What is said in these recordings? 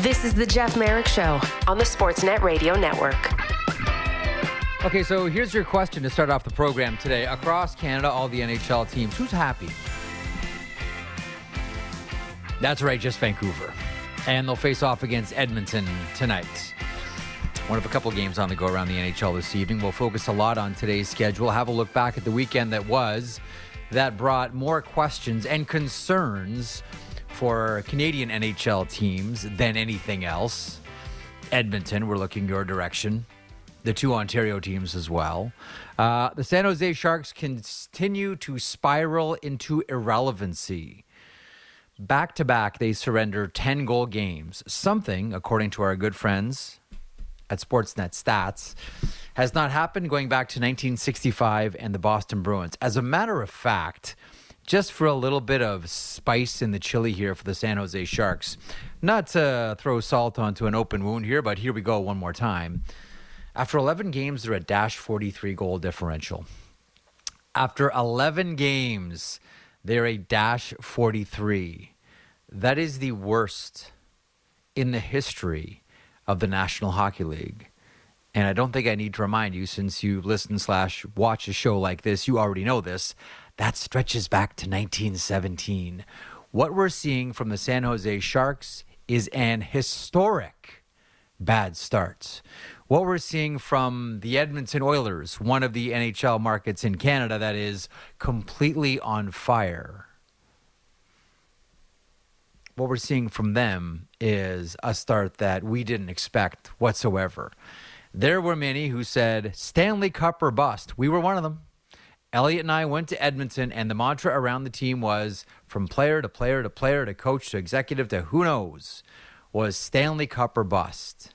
This is the Jeff Marek Show on the Sportsnet Radio Network. Okay, so here's your question to start off the program today. Across Canada, all the NHL teams, who's happy? That's right, just Vancouver. And they'll face off against Edmonton tonight. One of a couple games on the go around the NHL this evening. We'll focus a lot on today's schedule, have a look back at the weekend that was, that brought more questions and concerns for Canadian NHL teams than anything else. Edmonton, we're looking your direction. The two Ontario teams as well. Uh, the San Jose Sharks continue to spiral into irrelevancy. Back to back, they surrender 10 goal games. Something, according to our good friends at Sportsnet Stats, has not happened going back to 1965 and the Boston Bruins. As a matter of fact, just for a little bit of spice in the chili here for the San Jose Sharks. Not to throw salt onto an open wound here, but here we go one more time. After 11 games, they're a dash 43 goal differential. After 11 games, they're a dash 43. That is the worst in the history of the National Hockey League. And I don't think I need to remind you, since you listen slash watch a show like this, you already know this. That stretches back to 1917. What we're seeing from the San Jose Sharks is an historic bad start. What we're seeing from the Edmonton Oilers, one of the NHL markets in Canada that is completely on fire. What we're seeing from them is a start that we didn't expect whatsoever. There were many who said Stanley Cup or bust. We were one of them. Elliotte and I went to Edmonton, and the mantra around the team was from player to player to player to coach to executive to who knows was Stanley Cup or bust.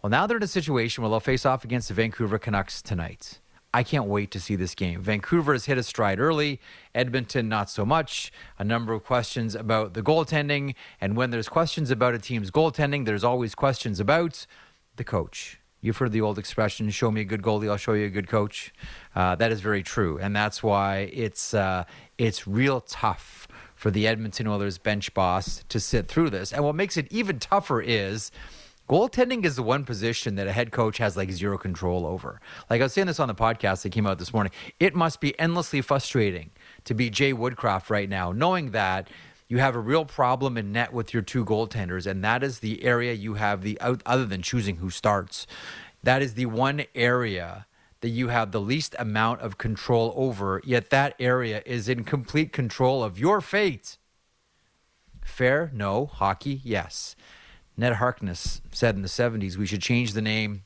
Well, now they're in a situation where they'll face off against the Vancouver Canucks tonight. I can't wait to see this game. Vancouver has hit a stride early, Edmonton not so much. A number of questions about the goaltending, and when there's questions about a team's goaltending, there's always questions about the coach. You've heard the old expression, show me a good goalie, I'll show you a good coach. Uh, that is very true. And that's why it's, uh, it's real tough for the Edmonton Oilers bench boss to sit through this. And what makes it even tougher is goaltending is the one position that a head coach has like zero control over. Like I was saying this on the podcast that came out this morning, it must be endlessly frustrating to be Jay Woodcroft right now, knowing that you have a real problem in net with your two goaltenders, and that is the area you have the other than choosing who starts. That is the one area that you have the least amount of control over, yet that area is in complete control of your fate. Fair? No. Hockey? Yes. Ned Harkness said in the 70s we should change the name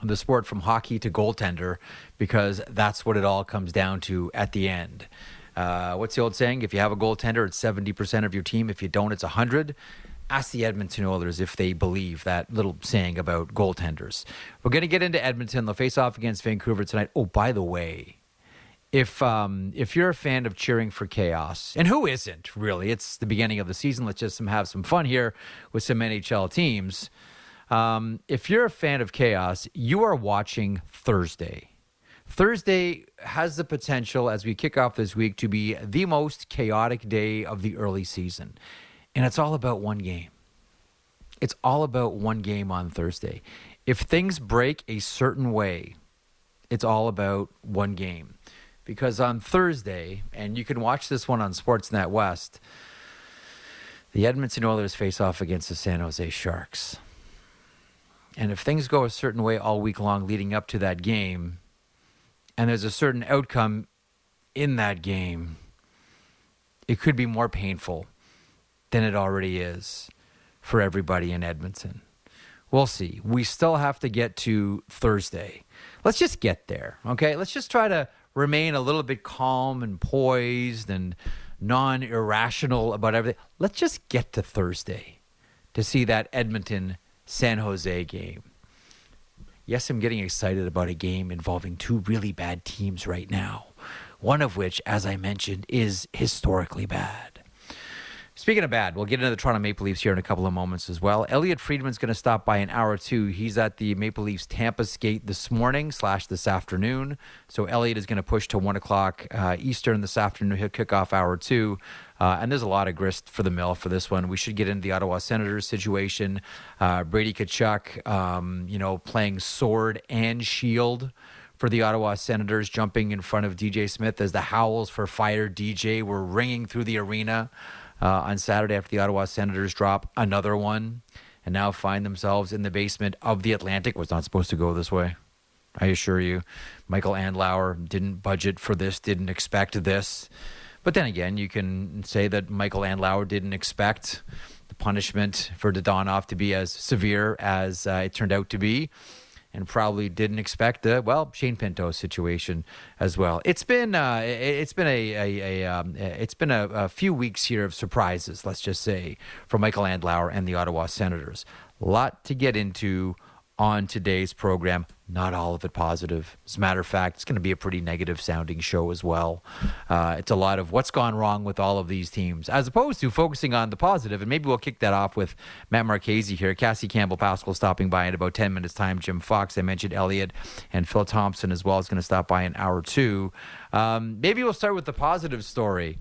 of the sport from hockey to goaltender because that's what it all comes down to at the end. Uh, what's the old saying? If you have a goaltender, it's 70% of your team. If you don't, it's 100. Ask the Edmonton Oilers if they believe that little saying about goaltenders. We're going to get into Edmonton. They'll face off against Vancouver tonight. Oh, by the way, if um, if you're a fan of cheering for chaos, and who isn't really? It's the beginning of the season. Let's just have some fun here with some NHL teams. Um, if you're a fan of chaos, you are watching Thursday. Thursday has the potential, as we kick off this week, to be the most chaotic day of the early season. And it's all about one game. It's all about one game on Thursday. If things break a certain way, it's all about one game. Because on Thursday, and you can watch this one on Sportsnet West, the Edmonton Oilers face off against the San Jose Sharks. And if things go a certain way all week long leading up to that game, and there's a certain outcome in that game, it could be more painful than it already is for everybody in Edmonton. We'll see. We still have to get to Thursday. Let's just get there, okay? Let's just try to remain a little bit calm and poised and non irrational about everything. Let's just get to Thursday to see that Edmonton San Jose game yes, I'm getting excited about a game involving two really bad teams right now. One of which, as I mentioned, is historically bad. Speaking of bad, we'll get into the Toronto Maple Leafs here in a couple of moments as well. Elliotte Friedman's going to stop by an hour or two. He's at the Maple Leafs Tampa skate this morning slash this afternoon. So Elliotte is going to push to one o'clock uh, Eastern this afternoon. He'll kick off hour two. Uh, and there's a lot of grist for the mill for this one. We should get into the Ottawa Senators situation. Uh, Brady Tkachuk, um, you know, playing sword and shield for the Ottawa Senators, jumping in front of DJ Smith as the howls for fire DJ were ringing through the arena uh, on Saturday after the Ottawa Senators drop another one and now find themselves in the basement of the Atlantic. Was not supposed to go this way. I assure you. Michael Andlauer didn't budget for this, didn't expect this. But then again, you can say that Michael Andlauer didn't expect the punishment for Dadonov to be as severe as uh, it turned out to be and probably didn't expect the well Shane Pinto situation as well. It's been uh, it's been a, a, a um, it's been a, a, few weeks here of surprises. Let's just say for Michael Andlauer and the Ottawa Senators. A lot to get into on today's program. Not all of it positive. As a matter of fact, it's going to be a pretty negative sounding show as well. Uh, it's a lot of what's gone wrong with all of these teams, as opposed to focusing on the positive. And maybe we'll kick that off with Matt Marchese here. Cassie Campbell Pascal stopping by in about 10 minutes' time. Jim Fox, I mentioned Elliotte, and Phil Thompson as well is going to stop by in hour two. Um, maybe we'll start with the positive story.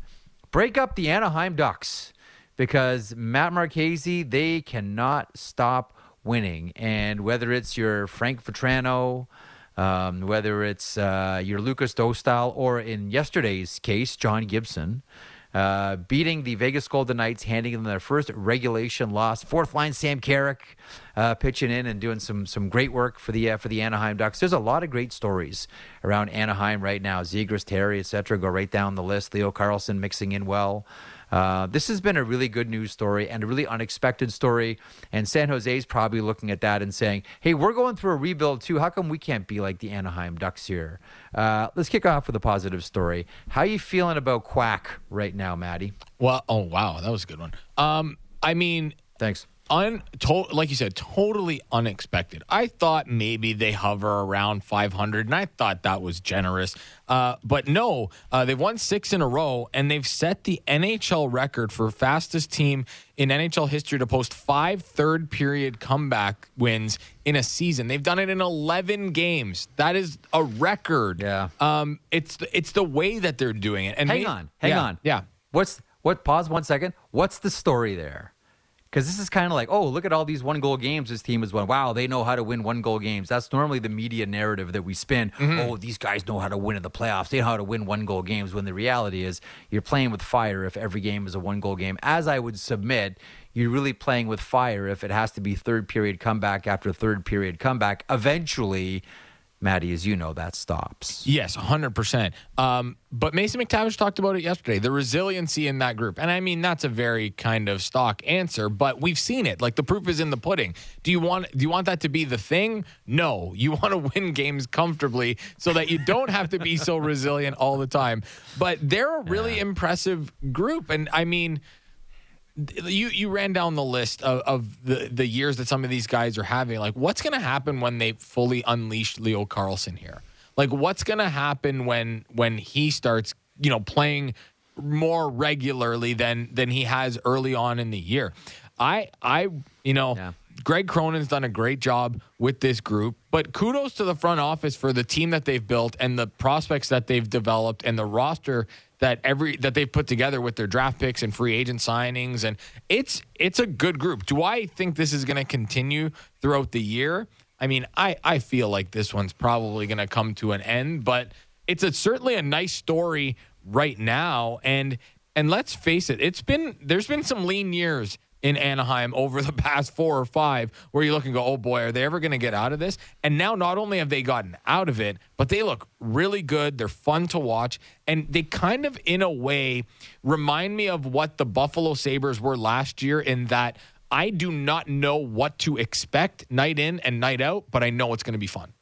Break up the Anaheim Ducks because Matt Marchese, they cannot stop winning. And whether it's your Frank Vatrano, um, whether it's uh, your Lukas Dostal, or in yesterday's case, John Gibson, uh, beating the Vegas Golden Knights, handing them their first regulation loss. Fourth line Sam Carrick uh, pitching in and doing some some great work for the uh, for the Anaheim Ducks. There's a lot of great stories around Anaheim right now. Zegras, Terry, etc. Go right down the list. Leo Carlsson mixing in well. Uh, this has been a really good news story and a really unexpected story. And San Jose is probably looking at that and saying, hey, we're going through a rebuild too. How come we can't be like the Anaheim Ducks here? Uh, let's kick off with a positive story. How are you feeling about Quack right now, Maddie? Well, oh, wow. That was a good one. Um, I mean, thanks un to, like you said, totally unexpected. I thought maybe they hover around 500, and I thought that was generous. Uh, but no, uh, they've won six in a row, and they've set the NHL record for fastest team in NHL history to post five third period comeback wins in a season. They've done it in 11 games. That is a record. Yeah. Um, it's the, it's the way that they're doing it. And hang on, hang yeah, on. Yeah. What's what? Pause one second. What's the story there? Because this is kind of like, oh, look at all these one goal games this team has won. Wow, they know how to win one goal games. That's normally the media narrative that we spin. Mm-hmm. Oh, these guys know how to win in the playoffs. They know how to win one goal games. When the reality is, you're playing with fire if every game is a one goal game. As I would submit, you're really playing with fire if it has to be third period comeback after third period comeback. Eventually, Maddie, as you know, that stops. Yes, 100%. Um, but Mason McTavish talked about it yesterday the resiliency in that group. And I mean, that's a very kind of stock answer, but we've seen it. Like the proof is in the pudding. Do you want do you want that to be the thing? No. You want to win games comfortably so that you don't have to be so resilient all the time. But they're a really yeah. impressive group. And I mean, you you ran down the list of, of the the years that some of these guys are having. Like, what's going to happen when they fully unleash Leo Carlsson here? Like, what's going to happen when when he starts, you know, playing more regularly than than he has early on in the year? I I you know. Yeah. Greg Cronin's done a great job with this group, but kudos to the front office for the team that they've built and the prospects that they've developed and the roster that every that they've put together with their draft picks and free agent signings and it's it's a good group. Do I think this is going to continue throughout the year? I mean, I I feel like this one's probably going to come to an end, but it's a, certainly a nice story right now and and let's face it, it's been there's been some lean years in Anaheim over the past four or five where you look and go, oh boy, are they ever going to get out of this? And now not only have they gotten out of it, but they look really good. They're fun to watch. And they kind of, in a way, remind me of what the Buffalo Sabres were last year in that I do not know what to expect night in and night out, but I know it's going to be fun.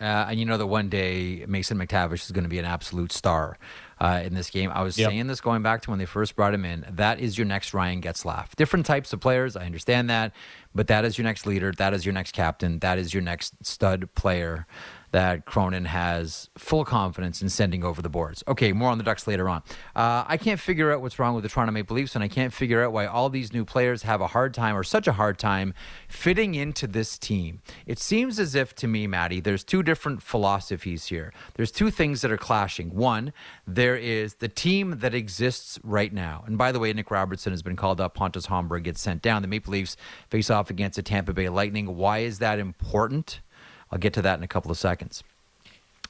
Uh, and you know that one day Mason McTavish is going to be an absolute star uh, in this game. I was yep. saying this going back to when they first brought him in. That is your next Ryan Getzlaf. Different types of players, I understand that, but that is your next leader. That is your next captain. That is your next stud player that Cronin has full confidence in sending over the boards. Okay, more on the Ducks later on. Uh, I can't figure out what's wrong with the Toronto Maple Leafs, and I can't figure out why all these new players have a hard time or such a hard time fitting into this team. It seems as if, to me, Maddie, there's two different philosophies here. There's two things that are clashing. One, there is the team that exists right now. And by the way, Nick Robertson has been called up. Pontus Holmberg gets sent down. The Maple Leafs face off against the Tampa Bay Lightning. Why is that important? I'll get to that in a couple of seconds.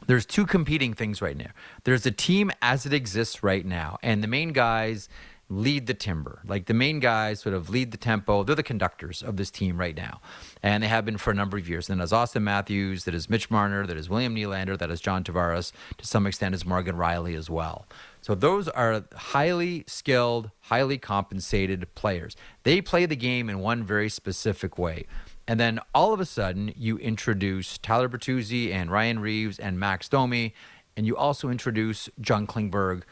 There's two competing things right now. There's a team as it exists right now, and the main guys lead the timber. Like the main guys sort of lead the tempo. They're the conductors of this team right now. And they have been for a number of years. And there's Auston Matthews, that is Mitch Marner, that is William Nylander, that is John Tavares, to some extent is Morgan Rielly as well. So those are highly skilled, highly compensated players. They play the game in one very specific way. And then all of a sudden, you introduce Tyler Bertuzzi and Ryan Reaves and Max Domi, and you also introduce John Klingberg,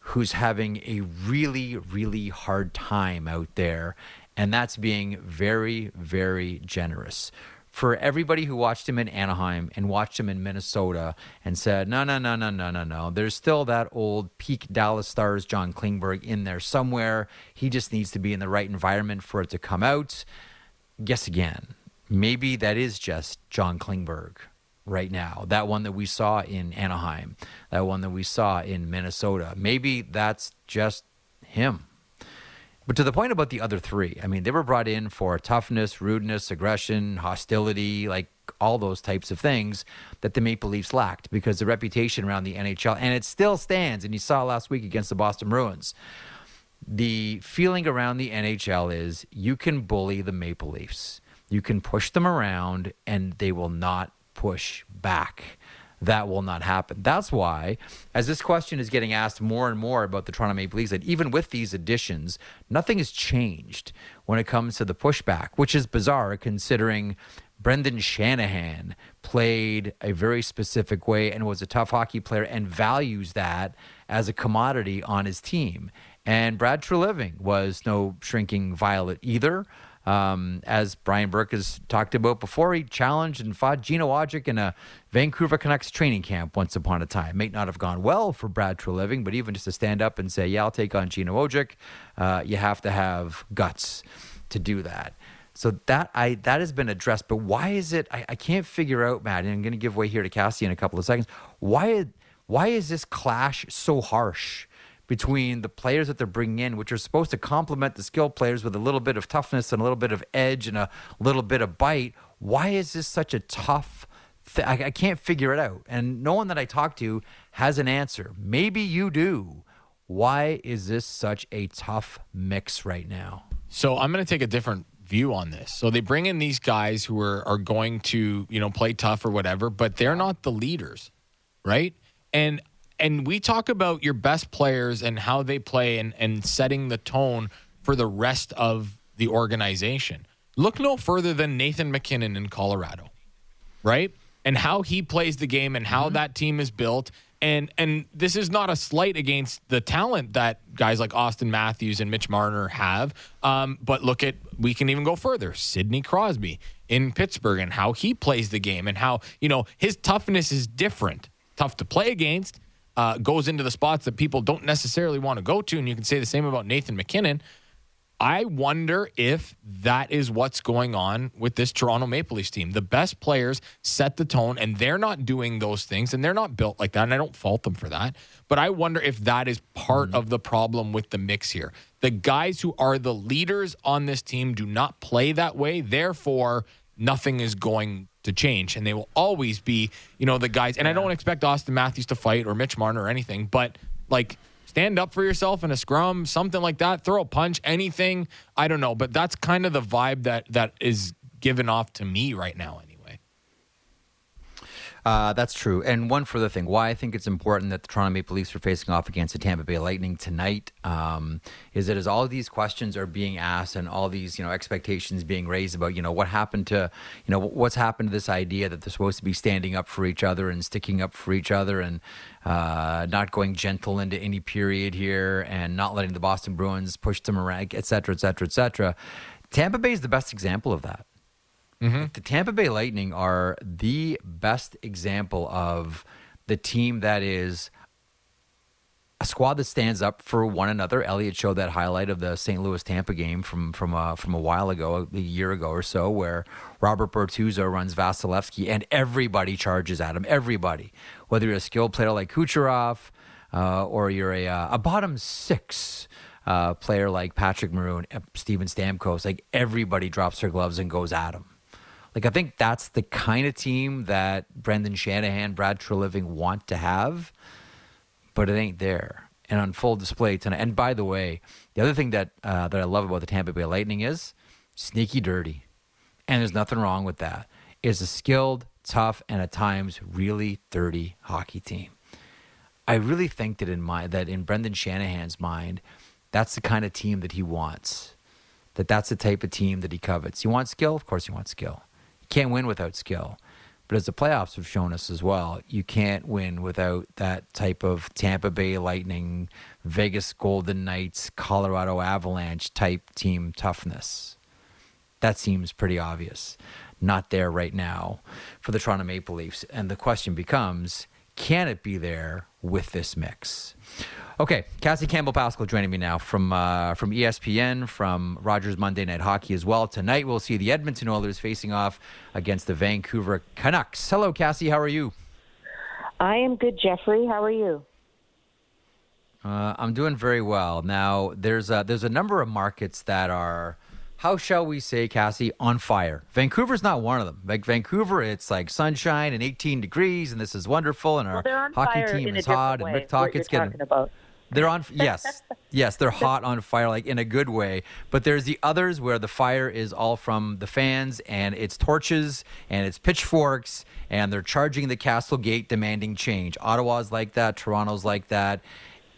who's having a really, really hard time out there. And that's being very, very generous. For everybody who watched him in Anaheim and watched him in Minnesota and said, no, no, no, no, no, no, no, there's still that old peak Dallas Stars John Klingberg in there somewhere. He just needs to be in the right environment for it to come out guess again. Maybe that is just John Klingberg right now. That one that we saw in Anaheim, that one that we saw in Minnesota. Maybe that's just him. But to the point about the other three, I mean, they were brought in for toughness, rudeness, aggression, hostility, like all those types of things that the Maple Leafs lacked because the reputation around the NHL, and it still stands, and you saw last week against the Boston Bruins the feeling around the NHL is you can bully the Maple Leafs. You can push them around and they will not push back. That will not happen. That's why, as this question is getting asked more and more about the Toronto Maple Leafs, that even with these additions, nothing has changed when it comes to the pushback, which is bizarre considering Brendan Shanahan played a very specific way and was a tough hockey player and values that as a commodity on his team. And Brad Treliving was no shrinking violet either. Um, as Brian Burke has talked about before, he challenged and fought Gino Odjick in a Vancouver Canucks training camp once upon a time. May not have gone well for Brad Treliving, but even just to stand up and say, "Yeah, I'll take on Gino Odjick," uh, you have to have guts to do that. So that I that has been addressed, but why is it? I, I can't figure out, Matt. And I'm going to give way here to Cassie in a couple of seconds. Why why is this clash so harsh? Between the players that they're bringing in, which are supposed to complement the skill players with a little bit of toughness and a little bit of edge and a little bit of bite. Why is this such a tough? Th- I, I can't figure it out, and no one that I talk to has an answer. Maybe you do. Why is this such a tough mix right now? So I'm going to take a different view on this. So they bring in these guys who are are going to you know play tough or whatever, but they're not the leaders, right? And and we talk about your best players and how they play and, and setting the tone for the rest of the organization. Look no further than Nathan MacKinnon in Colorado, right? And how he plays the game and how mm-hmm. that team is built. And and this is not a slight against the talent that guys like Auston Matthews and Mitch Marner have. Um, but look at we can even go further. Sidney Crosby in Pittsburgh and how he plays the game and how you know his toughness is different. Tough to play against, uh, goes into the spots that people don't necessarily want to go to. And you can say the same about Nathan MacKinnon. I wonder if that is what's going on with this Toronto Maple Leafs team. The best players set the tone, and they're not doing those things, and they're not built like that. And I don't fault them for that. But I wonder if that is part mm-hmm. of the problem with the mix here. The guys who are the leaders on this team do not play that way. Therefore, nothing is going to change, and they will always be, you know, the guys. And. I don't expect Auston Matthews to fight or Mitch Marner or anything, but like stand up for yourself in a scrum, something like that, throw a punch, anything. I don't know, but that's kind of the vibe that that is given off to me right now. Uh, that's true. And one further thing, why I think it's important that the Toronto Maple Leafs are facing off against the Tampa Bay Lightning tonight um, is that as all these questions are being asked and all these you know expectations being raised about you know what happened to you know what's happened to this idea that they're supposed to be standing up for each other and sticking up for each other and uh, not going gentle into any period here and not letting the Boston Bruins push them around, et cetera, et cetera, et cetera. Tampa Bay is the best example of that The Tampa Bay Lightning are the best example of the team that is a squad that stands up for one another. Elliotte showed that highlight of the St. Louis Tampa game from from uh, from a while ago, a year ago or so, where Robert Bortuzzo runs Vasilevskiy and everybody charges at him. Everybody, whether you're a skilled player like Kucherov uh, or you're a uh, a bottom six. Uh, player like Patrick Maroon, Steven Stamkos, like everybody drops their gloves and goes at him. Like I think that's the kind of team that Brendan Shanahan, Brad Treliving want to have but it ain't there and on full display tonight. And by the way, the other thing that uh, that I love about the Tampa Bay Lightning is sneaky dirty, and there's nothing wrong with that. It's a skilled, tough, and at times really dirty hockey team. I really think that in my that in Brendan Shanahan's mind, that's the kind of team that he wants. That that's the type of team that he covets. You want skill, of course you want skill. Can't win without skill. But as the playoffs have shown us as well, you can't win without that type of Tampa Bay Lightning, Vegas Golden Knights, Colorado Avalanche type team toughness. That seems pretty obvious. Not there right now for the Toronto Maple Leafs. And the question becomes can it be there with this mix? Okay, Cassie Campbell Pascal joining me now from uh, from ESPN, from Rogers Monday Night Hockey as well. Tonight we'll see the Edmonton Oilers facing off against the Vancouver Canucks. Hello, Cassie. How are you? I am good, Jeffrey. How are you? Uh, I'm doing very well. Now there's a, there's a number of markets that are, how shall we say, Cassie, on fire. Vancouver's not one of them. Like Vancouver, it's like sunshine and 18 degrees, and this is wonderful, and our well, hockey team is hot, and Rick Tocchet's getting. About. They're on. Yes, yes, they're hot on fire, like in a good way. But there's the others where the fire is all from the fans, and it's torches and it's pitchforks, and they're charging the castle gate, demanding change. Ottawa's like that. Toronto's like that.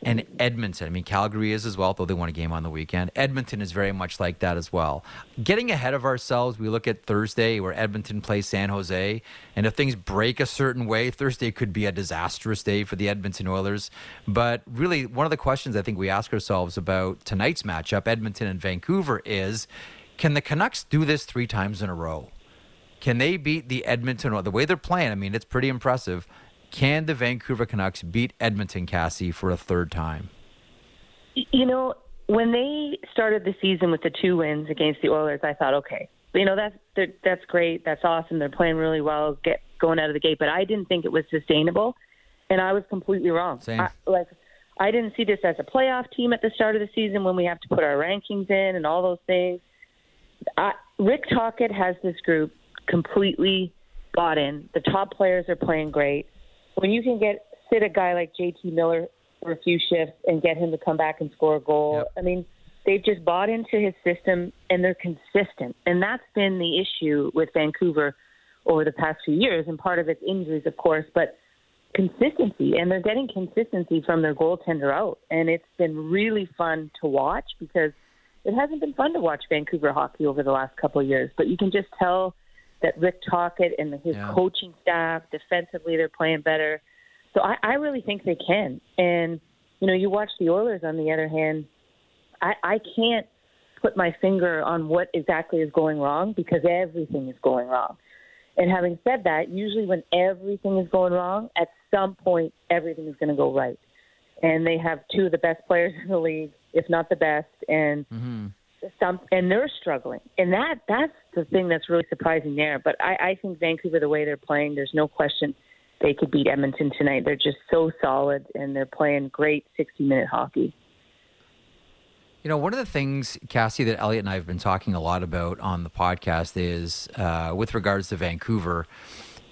And Edmonton, I mean, Calgary is as well, though they won a game on the weekend. Edmonton is very much like that as well. Getting ahead of ourselves, we look at Thursday where Edmonton plays San Jose. And if things break a certain way, Thursday could be a disastrous day for the Edmonton Oilers. But really, one of the questions I think we ask ourselves about tonight's matchup, Edmonton and Vancouver, is can the Canucks do this three times in a row? Can they beat the Edmonton? The way they're playing, I mean, it's pretty impressive. Can the Vancouver Canucks beat Edmonton, Cassie, for a third time? You know, when they started the season with the two wins against the Oilers, I thought, okay, you know that's that's great, that's awesome. They're playing really well, get going out of the gate. But I didn't think it was sustainable, and I was completely wrong. Same. I, like I didn't see this as a playoff team at the start of the season when we have to put our rankings in and all those things. I, Rick Tocchet has this group completely bought in. The top players are playing great when you can get sit a guy like JT Miller for a few shifts and get him to come back and score a goal, Yep. I mean, they've just bought into his system and they're consistent. And that's been the issue with Vancouver over the past few years. And part of it's injuries, of course, but consistency. And they're getting consistency from their goaltender out. And it's been really fun to watch because it hasn't been fun to watch Vancouver hockey over the last couple of years. But you can just tell that Rick Tocchet and his Yeah. coaching staff, defensively, they're playing better. So I, I really think they can. And, you know, you watch the Oilers on the other hand, I, I can't put my finger on what exactly is going wrong because everything is going wrong. And having said that, usually when everything is going wrong, at some point everything is going to go right. And they have two of the best players in the league, if not the best, and Mm-hmm. Some and they're struggling. And that that's the thing that's really surprising there. But I, I think Vancouver, the way they're playing, there's no question they could beat Edmonton tonight. They're just so solid and they're playing great 60 minute hockey. You know, one of the things, Cassie, that Elliotte and I have been talking a lot about on the podcast is uh, with regards to Vancouver.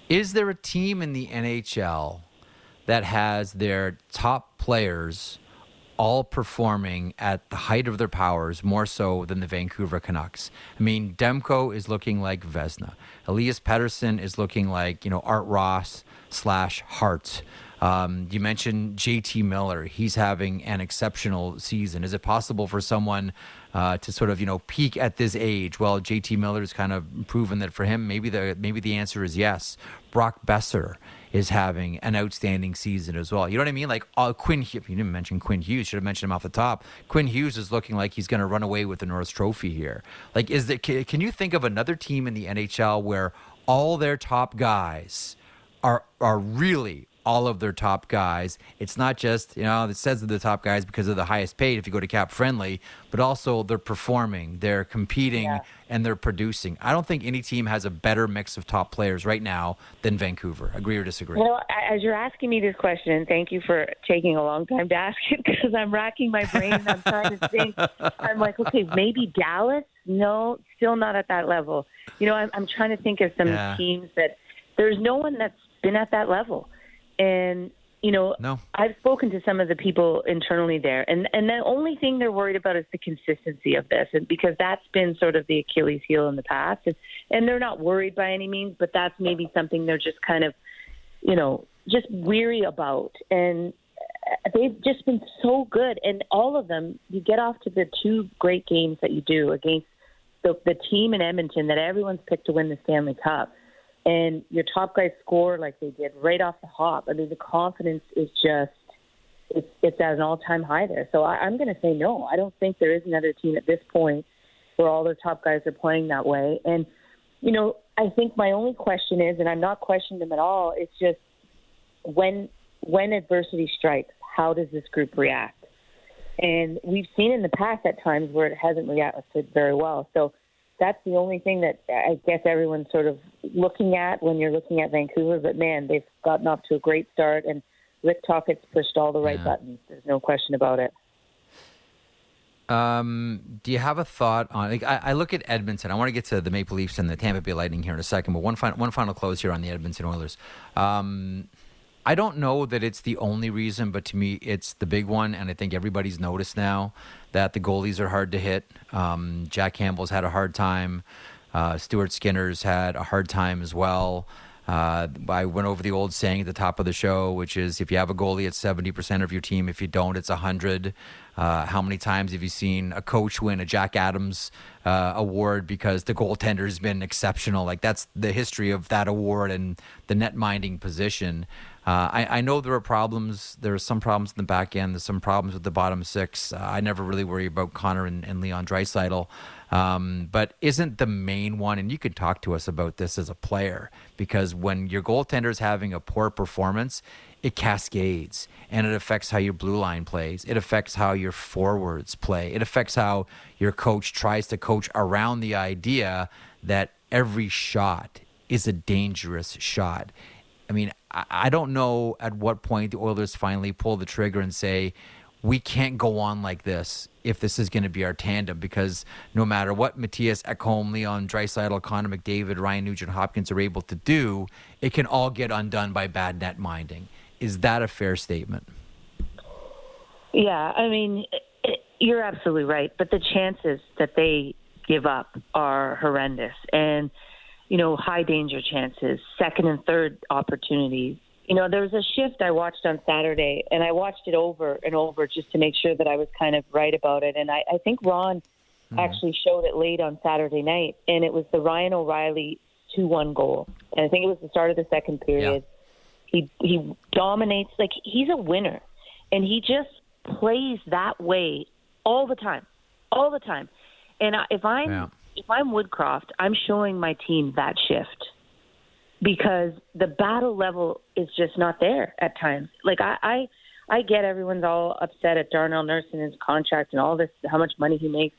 Is there a team in the NHL that has their top players all performing at the height of their powers more so than the Vancouver Canucks? I mean, Demko is looking like Vezina. Elias Pettersson is looking like, you know, Art Ross slash Hart. Um, you mentioned JT Miller. He's having an exceptional season. Is it possible for someone uh, to sort of you know peak at this age? Well, JT Miller's kind of proven that for him. Maybe the maybe the answer is yes. Brock Boeser is having an outstanding season as well. You know what I mean? Like uh, Quinn, you didn't mention Quinn Hughes. Should have mentioned him off the top. Quinn Hughes is looking like he's going to run away with the Norris Trophy here. Like, is that? Can you think of another team in the NHL where all their top guys are are really all of their top guys. It's not just, you know, it says the top guys because of the highest paid if you go to CapFriendly, but also they're performing, they're competing, yeah. and they're producing. I don't think any team has a better mix of top players right now than Vancouver. Agree or disagree? You know, as you're asking me this question, thank you for taking a long time to ask it because I'm racking my brain. and I'm trying to think. I'm like, okay, maybe Dallas? No, still not at that level. You know, I'm, I'm trying to think of some yeah. teams that there's no one that's been at that level. And you know, no. I've spoken to some of the people internally there, and and the only thing they're worried about is the consistency of this, and because that's been sort of the Achilles heel in the past, and, and they're not worried by any means, but that's maybe something they're just kind of, you know, just weary about, and uh, they've just been so good, and all of them, you get off to the two great games that you do against the the team in Edmonton that everyone's picked to win the Stanley Cup and your top guys score like they did right off the hop. I mean, the confidence is just it's it's at an all time high there. So I, I'm going to say no. I don't think there is another team at this point where all their top guys are playing that way. And you know, I think my only question is, and I'm not questioning them at all. It's just when when adversity strikes, how does this group react? And we've seen in the past at times where it hasn't reacted very well. So that's the only thing that I guess everyone's sort of looking at when you're looking at Vancouver. But man, they've gotten off to a great start, and Rick Tocchet's pushed all the right yeah. buttons. There's no question about it. Um, do you have a thought on? Like, I, I, look at Edmonton. I want to get to the Maple Leafs and the Tampa Bay Lightning here in a second, but one final one final close here on the Edmonton Oilers. Um, I don't know that it's the only reason, but to me, it's the big one, and I think everybody's noticed now that the goalies are hard to hit. Um, Jack Campbell's had a hard time. Uh, Stuart Skinner's had a hard time as well. Uh, I went over the old saying at the top of the show, which is if you have a goalie, it's 70% of your team. If you don't, it's 100. Uh, how many times have you seen a coach win a Jack Adams uh, award because the goaltender has been exceptional? Like that's the history of that award and the net minding position. Uh, I, I, know there are problems. There are some problems in the back end. There's some problems with the bottom six. Uh, I never really worry about Connor and, and Leon Draisaitl. Um, but isn't the main one, and you can talk to us about this as a player, because when your goaltender is having a poor performance, it cascades and it affects how your blue line plays. It affects how your forwards play. It affects how your coach tries to coach around the idea that every shot is a dangerous shot. I mean, I don't know at what point the Oilers finally pull the trigger and say, we can't go on like this if this is going to be our tandem because no matter what Matthias Ekholm, Leon Draisaitl, Connor McDavid, Ryan Nugent Hopkins are able to do, it can all get undone by bad net minding. Is that a fair statement? Yeah, I mean, you're absolutely right. But the chances that they give up are horrendous. And – you know, high danger chances, second and third opportunities. You know, there was a shift I watched on Saturday, and I watched it over and over just to make sure that I was kind of right about it. And I, I think Ron mm-hmm. actually showed it late on Saturday night, and it was the Ryan O'Reilly 2 1 goal. And I think it was the start of the second period. Yeah. He, he dominates, like, he's a winner, and he just plays that way all the time, all the time. And if I'm yeah if I'm Woodcroft, I'm showing my team that shift because the battle level is just not there at times. Like I, I, I get everyone's all upset at Darnell Nurse and his contract and all this, how much money he makes,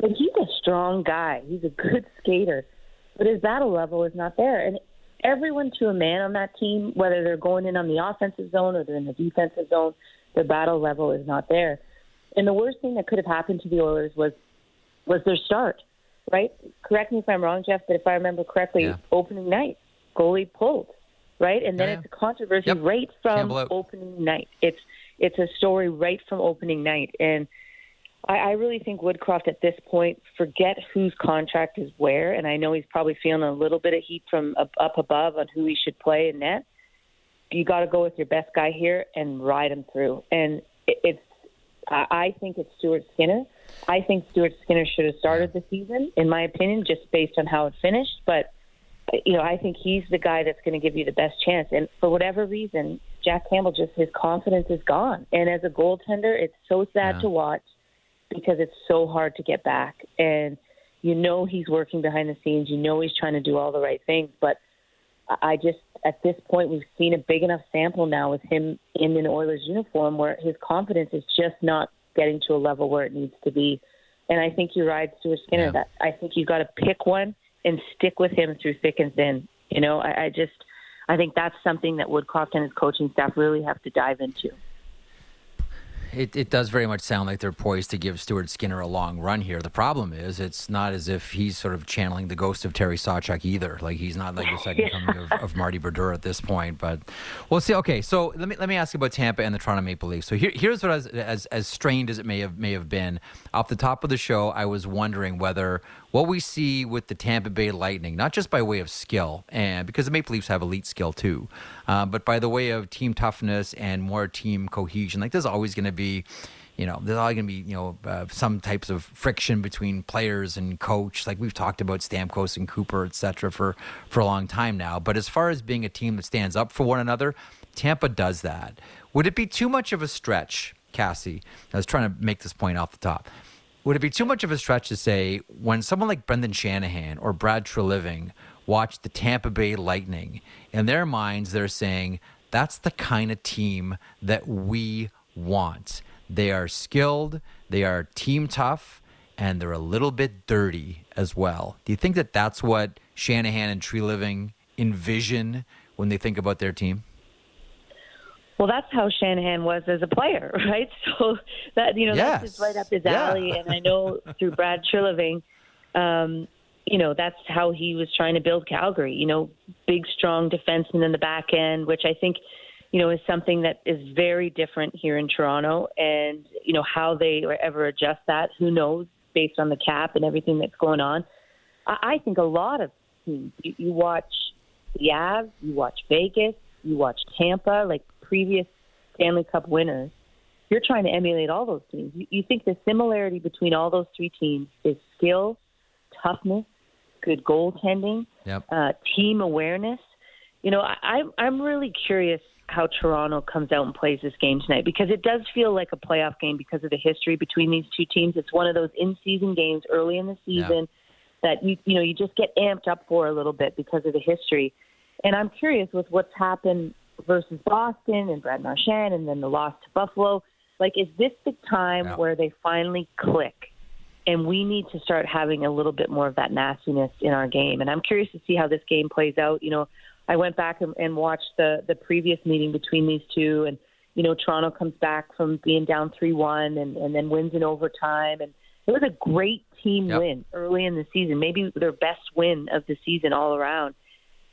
but he's a strong guy. He's a good skater, but his battle level is not there. And everyone to a man on that team, whether they're going in on the offensive zone or they're in the defensive zone, their battle level is not there. And the worst thing that could have happened to the Oilers was was their start right? Correct me if I'm wrong, Jeff, but if I remember correctly, yeah. opening night, goalie pulled, right? And then yeah, it's a controversy yep. right from opening night. It's it's a story right from opening night, and I, I really think Woodcroft at this point forget whose contract is where, and I know he's probably feeling a little bit of heat from up, up above on who he should play in net. You got to go with your best guy here and ride him through, and it, it's. I think it's Stuart Skinner I think Stuart Skinner should have started the season, in my opinion, just based on how it finished. But you know, I think he's the guy that's going to give you the best chance. And for whatever reason, Jack Campbell just his confidence is gone. And as a goaltender, it's so sad Yeah. to watch because it's so hard to get back. And you know he's working behind the scenes. You know he's trying to do all the right things. But I I just at this point we've seen a big enough sample now with him in an Oilers uniform where his confidence is just not getting to a level where it needs to be. And I think you're right, Stuart Skinner. Yeah. That I think you got to pick one and stick with him through thick and thin. You know, I, I just I think that's something that Woodcroft and his coaching staff really have to dive into. It, it does very much sound like they're poised to give Stuart Skinner a long run here. The problem is, it's not as if he's sort of channeling the ghost of Terry Sawchuk either. Like he's not like the second coming of, of Marty Brodeur at this point. But we'll see. Okay, so let me let me ask you about Tampa and the Toronto Maple Leafs. So here, here's what I was, as as strained as it may have may have been off the top of the show, I was wondering whether what we see with the Tampa Bay Lightning, not just by way of skill, and because the Maple Leafs have elite skill too, uh, but by the way of team toughness and more team cohesion. Like there's always going to be, you know, there's always going to be, you know, uh, some types of friction between players and coach. Like we've talked about Stamkos and Cooper, et cetera, for for a long time now. But as far as being a team that stands up for one another, Tampa does that. Would it be too much of a stretch, Cassie? I was trying to make this point off the top. Would it be too much of a stretch to say when someone like Brendan Shanahan or Brad Treliving watch the Tampa Bay Lightning, in their minds they're saying that's the kind of team that we want. They are skilled, they are team tough, and they're a little bit dirty as well. Do you think that that's what Shanahan and Treliving envision when they think about their team? Well, that's how Shanahan was as a player, right? So that you know that's just right up his Yeah. alley. And I know through Brad Treliving, um, you know that's how he was trying to build Calgary. You know, big, strong defenseman in the back end, which I think you know is something that is very different here in Toronto. And you know how they ever adjust that, who knows, based on the cap and everything that's going on. I, I think a lot of teams. You, you watch the Avs, you watch Vegas, you watch Tampa, like previous Stanley Cup winners. You're trying to emulate all those teams. You, you think the similarity between all those three teams is skill, toughness, good goaltending, Yep. uh, team awareness. You know, I, I'm I'm really curious how Toronto comes out and plays this game tonight because it does feel like a playoff game because of the history between these two teams. It's one of those in-season games early in the season that you you know you just get amped up for a little bit because of the history. And I'm curious with what's happened versus Boston and Brad Marchand and then the loss to Buffalo. Like, is this the time Yeah. where they finally click? And we need to start having a little bit more of that nastiness in our game. And I'm curious to see how this game plays out. You know, I went back and, and watched the the previous meeting between these two, and you know, Toronto comes back from being down three one and, and then wins in overtime, and it was a great team Yep. win early in the season, maybe their best win of the season all around.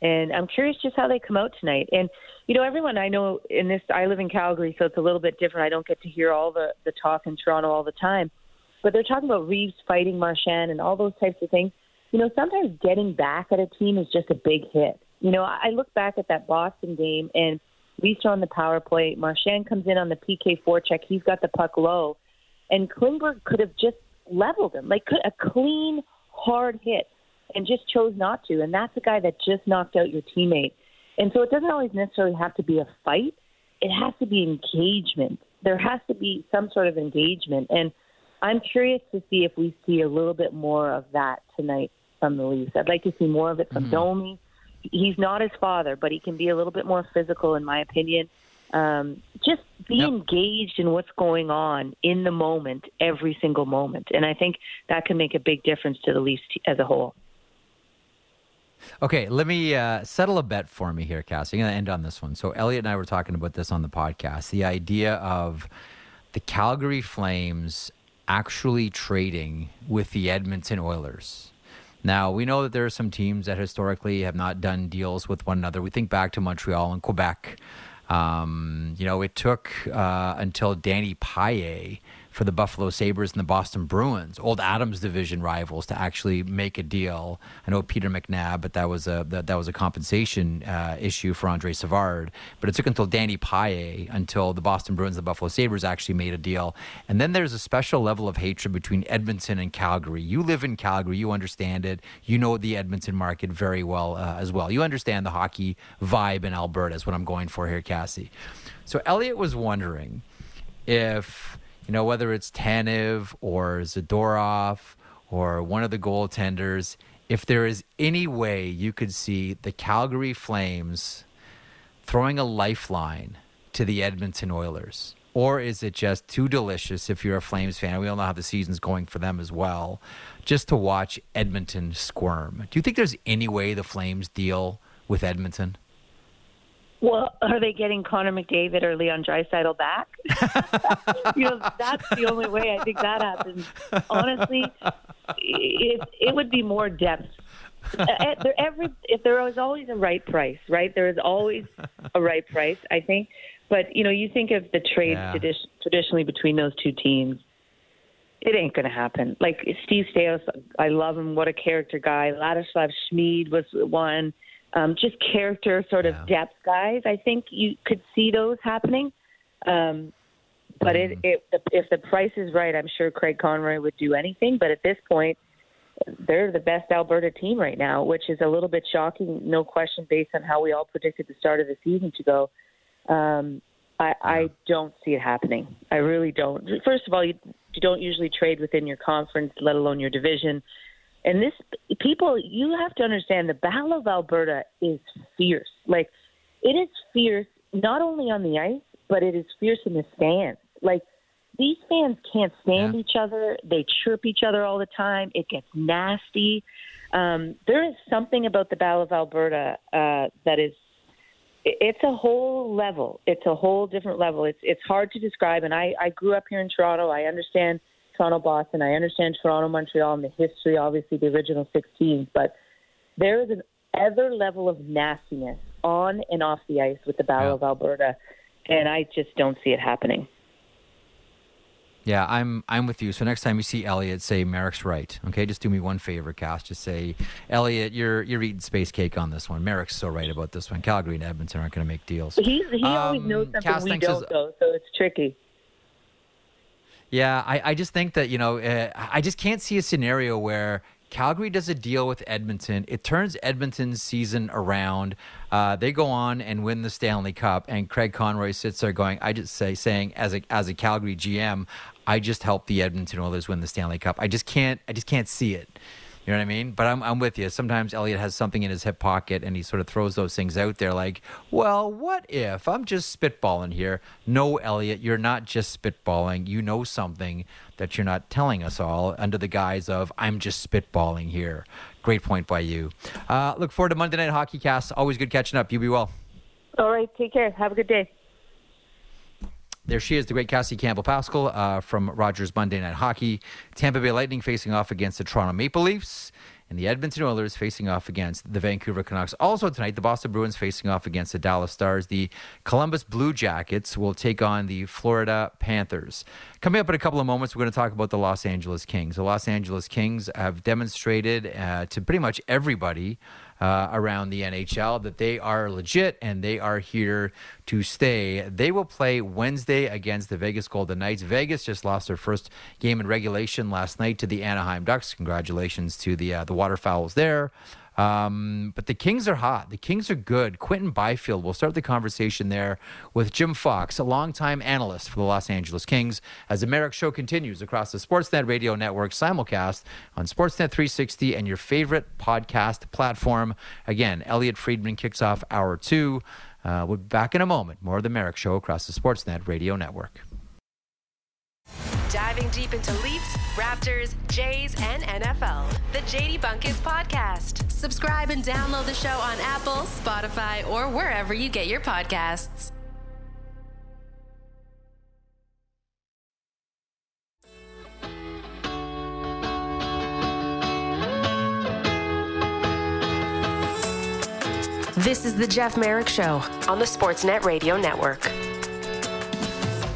And I'm curious just how they come out tonight. And you know, everyone I know in this, I live in Calgary, so it's a little bit different. I don't get to hear all the the talk in Toronto all the time, but they're talking about Reaves fighting Marchand and all those types of things. You know, sometimes getting back at a team is just a big hit. You know, I look back at that Boston game and Reaves on the power play. Marchand comes in on the PK forecheck. He's got the puck low, and Klingberg could have just leveled him, like a clean, hard hit, and just chose not to. And that's a guy that just knocked out your teammate. And so it doesn't always necessarily have to be a fight. It has to be engagement. There has to be some sort of engagement. And I'm curious to see if we see a little bit more of that tonight from the Leafs. I'd like to see more of it from Domi. He's not his father, but he can be a little bit more physical, in my opinion. Um, just be Yep. engaged in what's going on in the moment, every single moment. And I think that can make a big difference to the Leafs t- as a whole. Okay, let me uh, settle a bet for me here, Cassie. I'm going to end on this one. So, Elliotte and I were talking about this on the podcast the idea of the Calgary Flames actually trading with the Edmonton Oilers. Now, we know that there are some teams that historically have not done deals with one another. We think back to Montreal and Quebec. Um, you know, it took uh, until Danny Paille for the Buffalo Sabres and the Boston Bruins, old Adams division rivals, to actually make a deal. I know Peter McNab, but that was a that, that was a compensation uh, issue for Andre Savard. But it took until Danny Paille until the Boston Bruins and the Buffalo Sabres actually made a deal. And then there's a special level of hatred between Edmonton and Calgary. You live in Calgary, you understand it. You know the Edmonton market very well uh, as well. You understand the hockey vibe in Alberta. Is what I'm going for here, Cassie. So Elliotte was wondering if you know whether it's Tanev or Zadorov or one of the goaltenders, if there is any way you could see the Calgary Flames throwing a lifeline to the Edmonton Oilers. Or is it just too delicious if you're a Flames fan? We all know how the season's going for them as well, just to watch Edmonton squirm. Do you think there's any way the Flames deal with Edmonton? Well, are they getting Connor McDavid or Leon Draisaitl back? you know, that's the only way I think that happens. Honestly, it it would be more depth. Every if there was always a right price, right? There is always a right price. I think, but you know, you think of the trade Yeah. tradi- traditionally between those two teams. It ain't going to happen. Like Steve Staios, I love him. What a character guy. Ladislav Smid was one. Um, just character sort of Yeah. depth guys. I think you could see those happening. Um, but it, it, if the price is right, I'm sure Craig Conroy would do anything. But at this point, they're the best Alberta team right now, which is a little bit shocking, no question, based on how we all predicted the start of the season to go. Um, I, I don't see it happening. I really don't. First of all, you, you don't usually trade within your conference, let alone your division. And this, people, you have to understand the Battle of Alberta is fierce. Like, it is fierce not only on the ice, but it is fierce in the stands. Like, these fans can't stand Yeah. each other. They chirp each other all the time. It gets nasty. Um, there is something about the Battle of Alberta uh, that is it- it's a whole level. It's a whole different level. It's it's hard to describe. And I I grew up here in Toronto. I understand Toronto Boston. I understand Toronto Montreal and the history, obviously the original 16. But there is an other level of nastiness on and off the ice with the Battle Yeah. of Alberta, and I just don't see it happening. Yeah, I'm I'm with you. So next time you see Elliotte, say Marek's right. Okay, just do me one favor, Cass. Just say, Elliotte, you're you're eating space cake on this one. Marek's so right about this one. Calgary and Edmonton aren't going to make deals. He he always Um, knows something Cass, we don't, though, so it's tricky. Yeah, I, I just think that, you know, uh, I just can't see a scenario where Calgary does a deal with Edmonton. It turns Edmonton's season around. Uh, they go on and win the Stanley Cup, and Craig Conroy sits there going, I just say, saying, as a, as a Calgary GM, I just helped the Edmonton Oilers win the Stanley Cup. I just can't, I just can't see it. You know what I mean? But I'm, I'm with you. Sometimes Elliotte has something in his hip pocket and he sort of throws those things out there like, well, what if? I'm just spitballing here. No, Elliotte, you're not just spitballing. You know something that you're not telling us all under the guise of, I'm just spitballing here. Great point by you. Uh, look forward to Monday Night Hockey Cass. Always good catching up. You be well. All right, take care. Have a good day. There she is, the great Cassie Campbell Pascal uh, from Rogers Monday Night Hockey. Tampa Bay Lightning facing off against the Toronto Maple Leafs, and the Edmonton Oilers facing off against the Vancouver Canucks. Also tonight, the Boston Bruins facing off against the Dallas Stars. The Columbus Blue Jackets will take on the Florida Panthers. Coming up in a couple of moments, we're going to talk about the Los Angeles Kings. The Los Angeles Kings have demonstrated uh, to pretty much everybody uh, around the NHL that they are legit and they are here to stay. They will play Wednesday against the Vegas Golden Knights. Vegas just lost their first game in regulation last night to the Anaheim Ducks. Congratulations to the uh, the Waterfowls there. Um, but the Kings are hot. The Kings are good. Quinton Byfield We'll start the conversation there with Jim Fox, a longtime analyst for the Los Angeles Kings, as the Marek Show continues across the Sportsnet Radio Network simulcast on Sportsnet 360 and your favorite podcast platform. Again, Elliotte Friedman kicks off hour two. Uh, we'll be back in a moment. More of the Marek Show across the Sportsnet Radio Network. Diving deep into Leafs, Raptors, Jays, and NFL. The JD Bunkis Podcast. Subscribe and download the show on Apple, Spotify, or wherever you get your podcasts. This is the Jeff Marek Show on the Sportsnet Radio Network.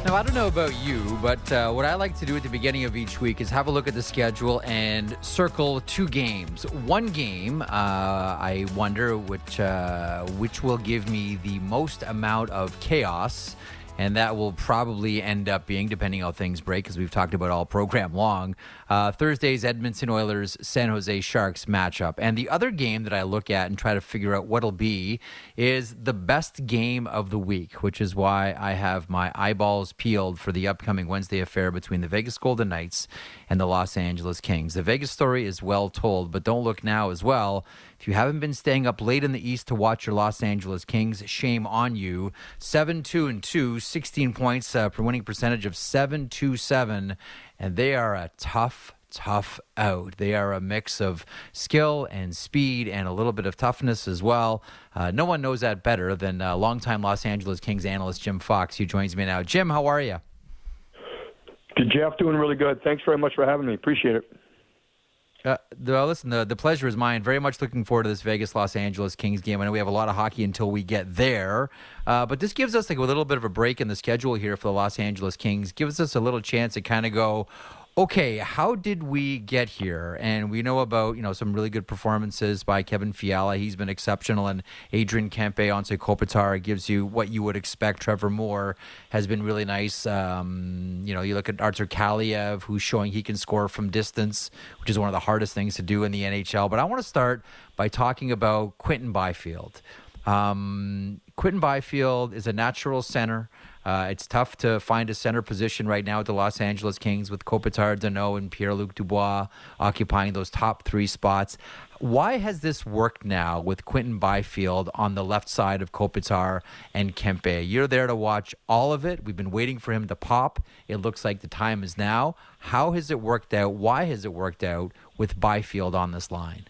Now, I don't know about you, but uh, what I like to do at the beginning of each week is have a look at the schedule and circle two games. One game, uh, I wonder which uh, which will give me the most amount of chaos and that will probably end up being, depending how things break, as we've talked about all program long, uh, Thursday's Edmonton Oilers San Jose Sharks matchup. And the other game that I look at and try to figure out what'll be is the best game of the week, which is why I have my eyeballs peeled for the upcoming Wednesday affair between the Vegas Golden Knights and the Los Angeles Kings. The Vegas story is well told, but don't look now as well. If you haven't been staying up late in the East to watch your Los Angeles Kings, shame on you. 7 2 and 2, 16 points uh, per winning percentage of 7 2 7, and they are a tough tough out. They are a mix of skill and speed and a little bit of toughness as well. Uh, no one knows that better than uh, longtime Los Angeles Kings analyst Jim Fox, who joins me now. Jim, how are you? Good, Jeff. Doing really good. Thanks very much for having me. Appreciate it. Uh, the, listen, the, the pleasure is mine. Very much looking forward to this Vegas Los Angeles Kings game. I know we have a lot of hockey until we get there, uh, but this gives us like a little bit of a break in the schedule here for the Los Angeles Kings. Gives us a little chance to kind of go, okay, how did we get here? And we know about you know some really good performances by Kevin Fiala. He's been exceptional, and Adrian Kempe, Anze Kopitar gives you what you would expect. Trevor Moore has been really nice. Um, you know, you look at Artur Kaliyev, who's showing he can score from distance, which is one of the hardest things to do in the NHL. But I want to start by talking about Quinton Byfield. Um, Quinton Byfield is a natural center. Uh, it's tough to find a center position right now at the Los Angeles Kings with Kopitar, Danault, and Pierre Luc Dubois occupying those top three spots. Why has this worked now with Quinton Byfield on the left side of Kopitar and Kempe? You're there to watch all of it. We've been waiting for him to pop. It looks like the time is now. How has it worked out? Why has it worked out with Byfield on this line?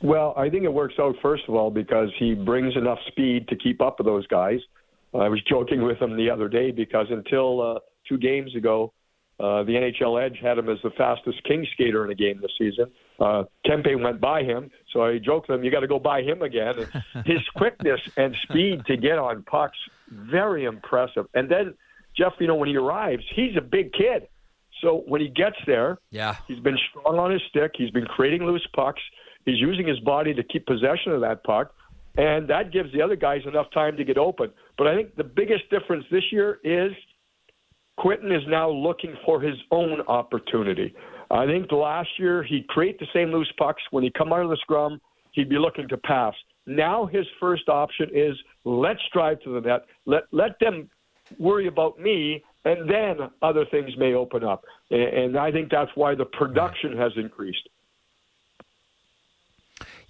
Well, I think it works out, first of all, because he brings enough speed to keep up with those guys. I was joking with him the other day because until uh, two games ago, uh, the NHL Edge had him as the fastest king skater in a game this season. Uh, Kempe went by him, so I joked with him, "You got to go by him again." And his quickness and speed to get on pucks, very impressive. And then Jeff, you know, when he arrives, he's a big kid. So when he gets there, yeah, he's been strong on his stick. He's been creating loose pucks. He's using his body to keep possession of that puck and that gives the other guys enough time to get open. But I think the biggest difference this year is Quinton is now looking for his own opportunity. I think last year he'd create the same loose pucks. When he come out of the scrum, he'd be looking to pass. Now his first option is let's drive to the net. Let let them worry about me, and then other things may open up. And, and I think that's why the production has increased.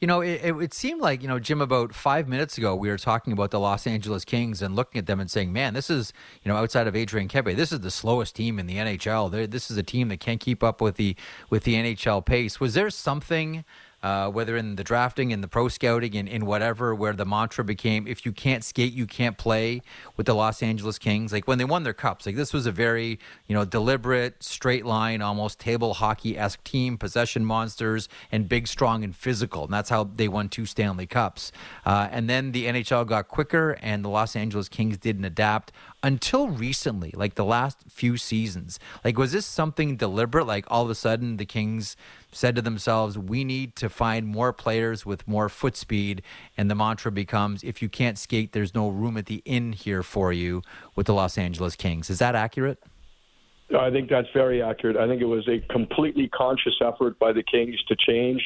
You know, it, it, seemed like, you know, Jim, about five minutes ago, we were talking about the Los Angeles Kings and looking at them and saying, man, this is, you know, outside of Adrian Kempe, this is the slowest team in the NHL. They're, this is a team that can't keep up with the with the NHL pace. Was there something uh, whether in the drafting and the pro scouting and in whatever, where the mantra became if you can't skate, you can't play with the Los Angeles Kings. Like when they won their cups, like this was a very, you know, deliberate, straight line, almost table hockey esque team, possession monsters, and big, strong, and physical. And that's how they won two Stanley Cups. Uh, and then the NHL got quicker, and the Los Angeles Kings didn't adapt until recently, like the last few seasons. Like, was this something deliberate? Like, all of a sudden, the Kings said to themselves, we need to find more players with more foot speed. And the mantra becomes, if you can't skate, there's no room at the inn here for you with the Los Angeles Kings. Is that accurate? I think that's very accurate. I think it was a completely conscious effort by the Kings to change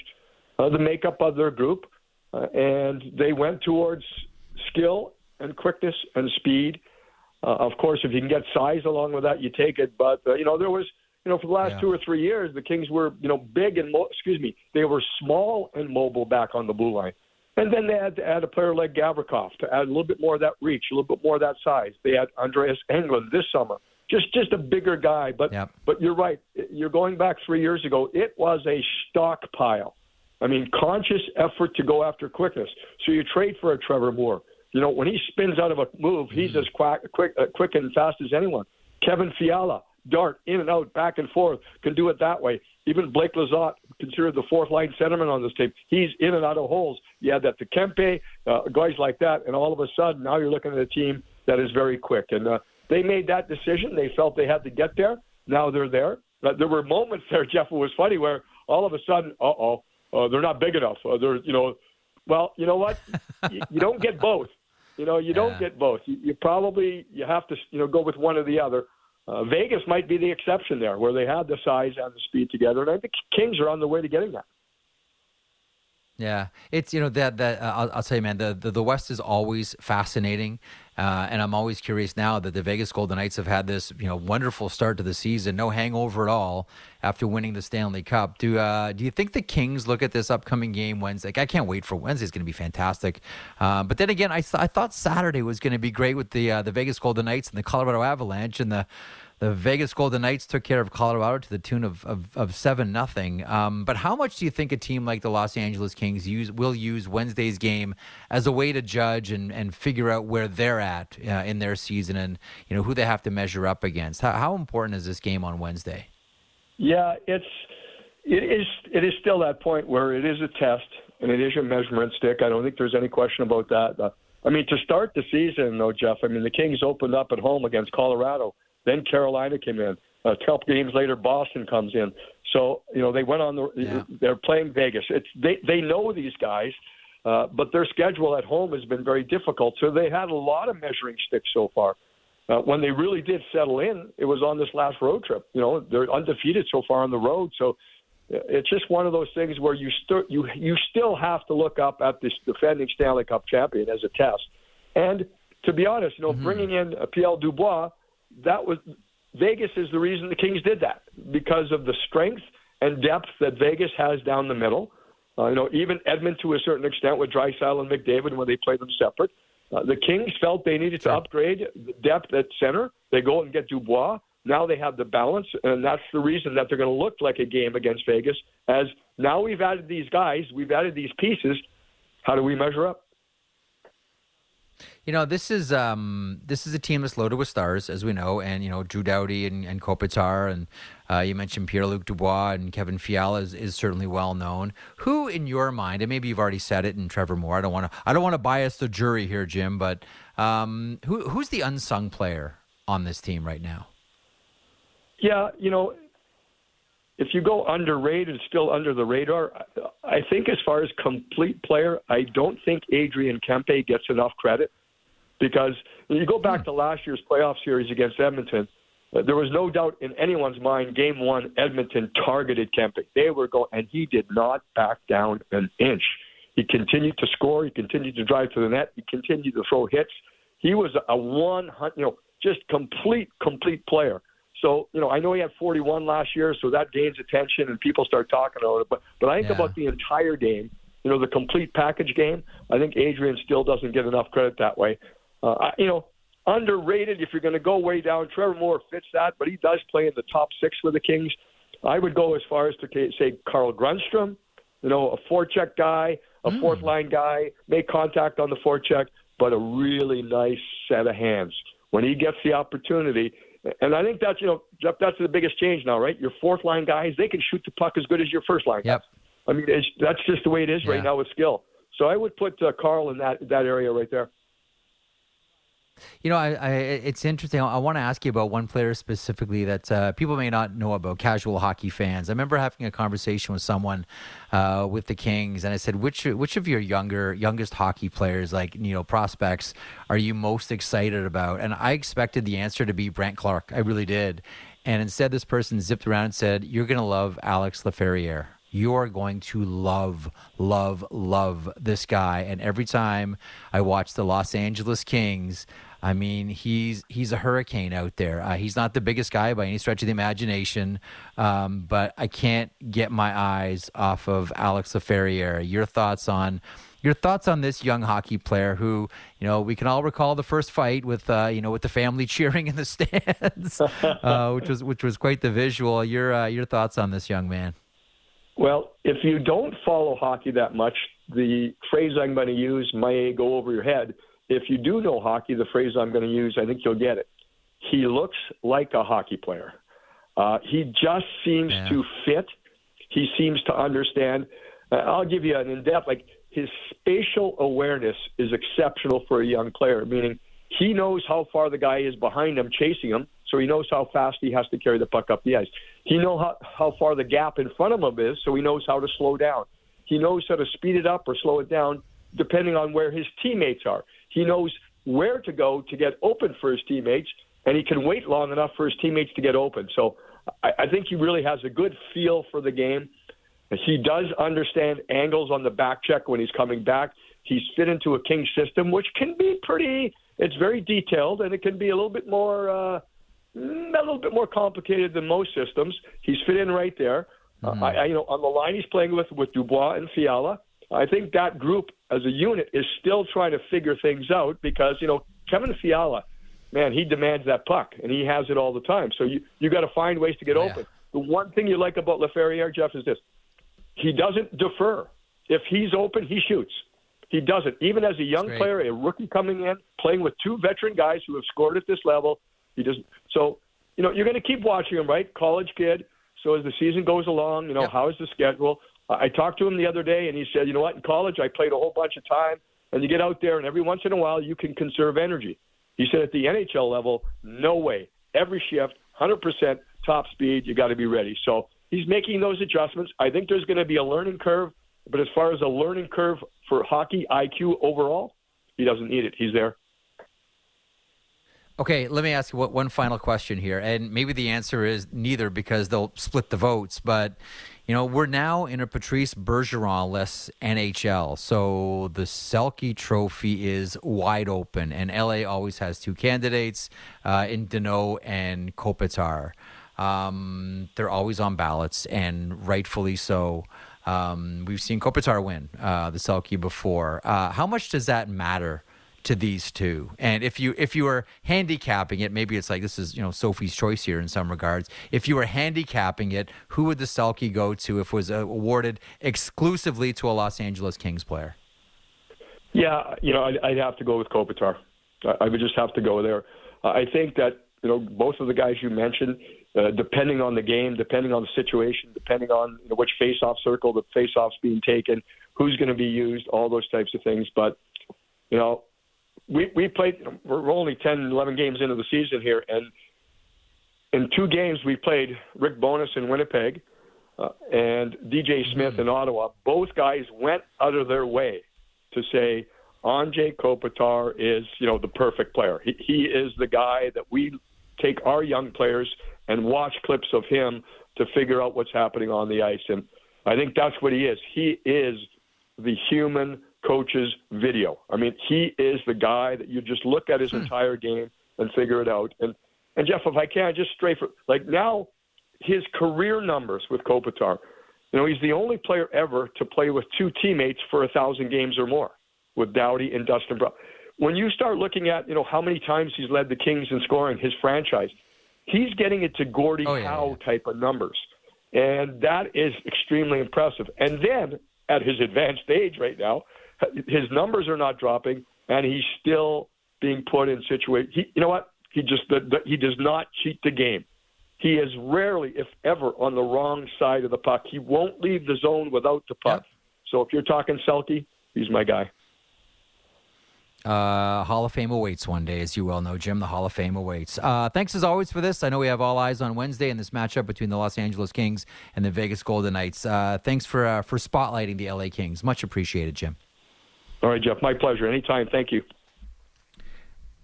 uh, the makeup of their group. Uh, and they went towards skill and quickness and speed uh, of course, if you can get size along with that, you take it. But uh, you know, there was you know for the last yeah. two or three years, the Kings were you know big and mo- excuse me, they were small and mobile back on the blue line. And then they had to add a player like Gavrikov to add a little bit more of that reach, a little bit more of that size. They had Andreas Englund this summer, just just a bigger guy. But yep. but you're right. You're going back three years ago. It was a stockpile. I mean, conscious effort to go after quickness. So you trade for a Trevor Moore. You know, when he spins out of a move, he's mm-hmm. as quick, quick, uh, quick and fast as anyone. Kevin Fiala, dart in and out, back and forth, can do it that way. Even Blake Lizotte, considered the fourth line centerman on this team, he's in and out of holes. You add that to Kempe, uh, guys like that, and all of a sudden now you're looking at a team that is very quick. And uh, they made that decision. They felt they had to get there. Now they're there. But there were moments there, Jeff. It was funny where all of a sudden, uh oh, uh, they're not big enough. Uh, they're you know, well, you know what? you, you don't get both. You know, you don't get both. You, you probably you have to you know go with one or the other. Uh, Vegas might be the exception there, where they have the size and the speed together, and I think Kings are on the way to getting that. Yeah, it's you know that that uh, I'll, I'll tell you, man. The, the the West is always fascinating, uh, and I'm always curious now that the Vegas Golden Knights have had this you know wonderful start to the season, no hangover at all after winning the Stanley Cup. Do uh, do you think the Kings look at this upcoming game Wednesday? I can't wait for Wednesday. It's going to be fantastic. Uh, but then again, I th- I thought Saturday was going to be great with the uh, the Vegas Golden Knights and the Colorado Avalanche and the the Vegas Golden Knights took care of Colorado to the tune of of, seven nothing. Um, but how much do you think a team like the Los Angeles Kings use will use Wednesday's game as a way to judge and, and figure out where they're at uh, in their season and you know who they have to measure up against? How, how important is this game on Wednesday? Yeah, it's it is it is still that point where it is a test and it is a measurement stick. I don't think there's any question about that. Uh, I mean, to start the season, though, Jeff. I mean, the Kings opened up at home against Colorado. Then Carolina came in. A couple games later, Boston comes in. So you know they went on the. Yeah. They're playing Vegas. It's they they know these guys, uh, but their schedule at home has been very difficult. So they had a lot of measuring sticks so far. Uh, when they really did settle in, it was on this last road trip. You know, they're undefeated so far on the road. So uh, it's just one of those things where you st- you you still have to look up at this defending Stanley Cup champion as a test. And to be honest, you know, bringing in uh, Pierre Dubois, that was Vegas is the reason the Kings did that because of the strength and depth that Vegas has down the middle. Uh, you know, even Edmond to a certain extent with Draisaitl and McDavid when they played them separate. Uh, the Kings felt they needed to upgrade the depth at center. They go and get Dubois. Now they have the balance, and that's the reason that they're going to look like a game against Vegas. As now we've added these guys, we've added these pieces. How do we measure up? You know, this is um, this is a team that's loaded with stars, as we know, and you know Drew Doughty and, and Kopitar, and uh, you mentioned Pierre Luc Dubois and Kevin Fiala is, is certainly well known. Who, in your mind, and maybe you've already said it, and Trevor Moore. I don't want to I don't want to bias the jury here, Jim, but um, who who's the unsung player on this team right now? Yeah, you know, if you go underrated, still under the radar, I I think as far as complete player, I don't think Adrian Kempe gets enough credit because you go back to last year's playoff series against Edmonton, uh, there was no doubt in anyone's mind. Game one, Edmonton targeted Kempe. They were going, and he did not back down an inch. He continued to score. He continued to drive to the net. He continued to throw hits. He was a one, you know, just complete, complete player. So, you know, I know he had 41 last year, so that gains attention and people start talking about it. But, but I think Yeah. about the entire game, you know, the complete package game. I think Adrian still doesn't get enough credit that way. Uh, you know, underrated if you're going to go way down. Trevor Moore fits that, but he does play in the top six for the Kings. I would go as far as to say Carl Grundstrom, you know, a forecheck guy, a fourth line guy, make contact on the forecheck, but a really nice set of hands when he gets the opportunity. And I think that's you know Jeff, that's the biggest change now, right? Your fourth line guys, they can shoot the puck as good as your first line. Yep. guys. I mean, it's, that's just the way it is right now with skill. So I would put uh, Carl in that that area right there. You know, I, I it's interesting. I want to ask you about one player specifically that uh, people may not know about. Casual hockey fans. I remember having a conversation with someone uh, with the Kings, and I said, "Which which of your younger youngest hockey players, like you know prospects, are you most excited about?" And I expected the answer to be Brandt Clarke. I really did. And instead, this person zipped around and said, "You're going to love Alex Laferriere." You're going to love, love, love this guy. And every time I watch the Los Angeles Kings, I mean, he's he's a hurricane out there. Uh, he's not the biggest guy by any stretch of the imagination, um, but I can't get my eyes off of Alex Laferriere. Your thoughts on your thoughts on this young hockey player who, you know, we can all recall the first fight with, uh, you know, with the family cheering in the stands, uh, which was which was quite the visual. Your uh, your thoughts on this young man? Well, if you don't follow hockey that much, the phrase I'm going to use may go over your head. If you do know hockey, the phrase I'm going to use, I think you'll get it. He looks like a hockey player. Uh, he just seems Yeah. to fit. He seems to understand. Uh, I'll give you an in depth, like his spatial awareness is exceptional for a young player, meaning he knows how far the guy is behind him, chasing him, so he knows how fast he has to carry the puck up the ice. He knows how, how far the gap in front of him is, so he knows how to slow down. He knows how to speed it up or slow it down depending on where his teammates are. He knows where to go to get open for his teammates, and he can wait long enough for his teammates to get open. So I, I think he really has a good feel for the game. He does understand angles on the back check when he's coming back. He's fit into a king system, which can be pretty. It's very detailed, and it can be a little bit more, uh, a little bit more complicated than most systems. He's fit in right there. Mm-hmm. Uh, I, I, you know, on the line he's playing with with Dubois and Fiala. I think that group as a unit is still trying to figure things out because you know Kevin Fiala, man, he demands that puck and he has it all the time. So you you got to find ways to get oh, open. The one thing you like about Laferriere, Jeff, is this: he doesn't defer. If he's open, he shoots. He doesn't. Even as a young player, a rookie coming in, playing with two veteran guys who have scored at this level, he doesn't. So you know you're going to keep watching him, right? College kid. So as the season goes along, you know, yep. how is the schedule? I talked to him the other day, and he said, you know what? In college, I played a whole bunch of time, and you get out there, and every once in a while, you can conserve energy. He said at the NHL level, no way. Every shift, 100% top speed, you got to be ready. So he's making those adjustments. I think there's going to be a learning curve, but as far as a learning curve for hockey IQ overall, he doesn't need it. He's there. Okay, let me ask you what one final question here, and maybe the answer is neither because they'll split the votes. But you know, we're now in a Patrice Bergeron less NHL, so the Selke Trophy is wide open, and LA always has two candidates uh, in Danault and Kopitar. Um, they're always on ballots, and rightfully so. Um, we've seen Kopitar win uh, the Selke before. Uh, how much does that matter? To these two. And if you if you were handicapping it, maybe it's like this is you know Sophie's choice here in some regards. If you were handicapping it, who would the Selke go to if it was awarded exclusively to a Los Angeles Kings player? Yeah, you know, I'd, I'd have to go with Kopitar. I would just have to go there. I think that you know both of the guys you mentioned, uh, depending on the game, depending on the situation, depending on you know, which face-off circle the face-off's being taken, who's going to be used, all those types of things. But you know, we we played. We're only 10, 11 games into the season here, and in two games we played Rick Bowness in Winnipeg uh, and DJ Smith mm-hmm. in Ottawa. Both guys went out of their way to say Anze Kopitar is you know the perfect player. He, he is the guy that we take our young players and watch clips of him to figure out what's happening on the ice, and I think that's what he is. He is the human coach's video. I mean, he is the guy that you just look at his hmm. entire game and figure it out. And and Jeff, if I can, just straight for like now, his career numbers with Kopitar. You know, he's the only player ever to play with two teammates for a thousand games or more, with Doughty and Dustin Brown. When you start looking at, you know, how many times he's led the Kings in scoring, his franchise, he's getting it to Gordie oh, yeah, Howe yeah. type of numbers. And that is extremely impressive. And then at his advanced age right now, his numbers are not dropping, and he's still being put in situations. You know what? He just the, the, he does not cheat the game. He is rarely, if ever, on the wrong side of the puck. He won't leave the zone without the puck. Yep. So if you're talking Selke, he's my guy. Uh, Hall of Fame awaits one day, as you well know, Jim. The Hall of Fame awaits. Uh, thanks as always for this. I know we have all eyes on Wednesday in this matchup between the Los Angeles Kings and the Vegas Golden Knights. Uh, thanks for uh, for spotlighting the LA Kings. Much appreciated, Jim. All right, Jeff. My pleasure. Anytime. Thank you.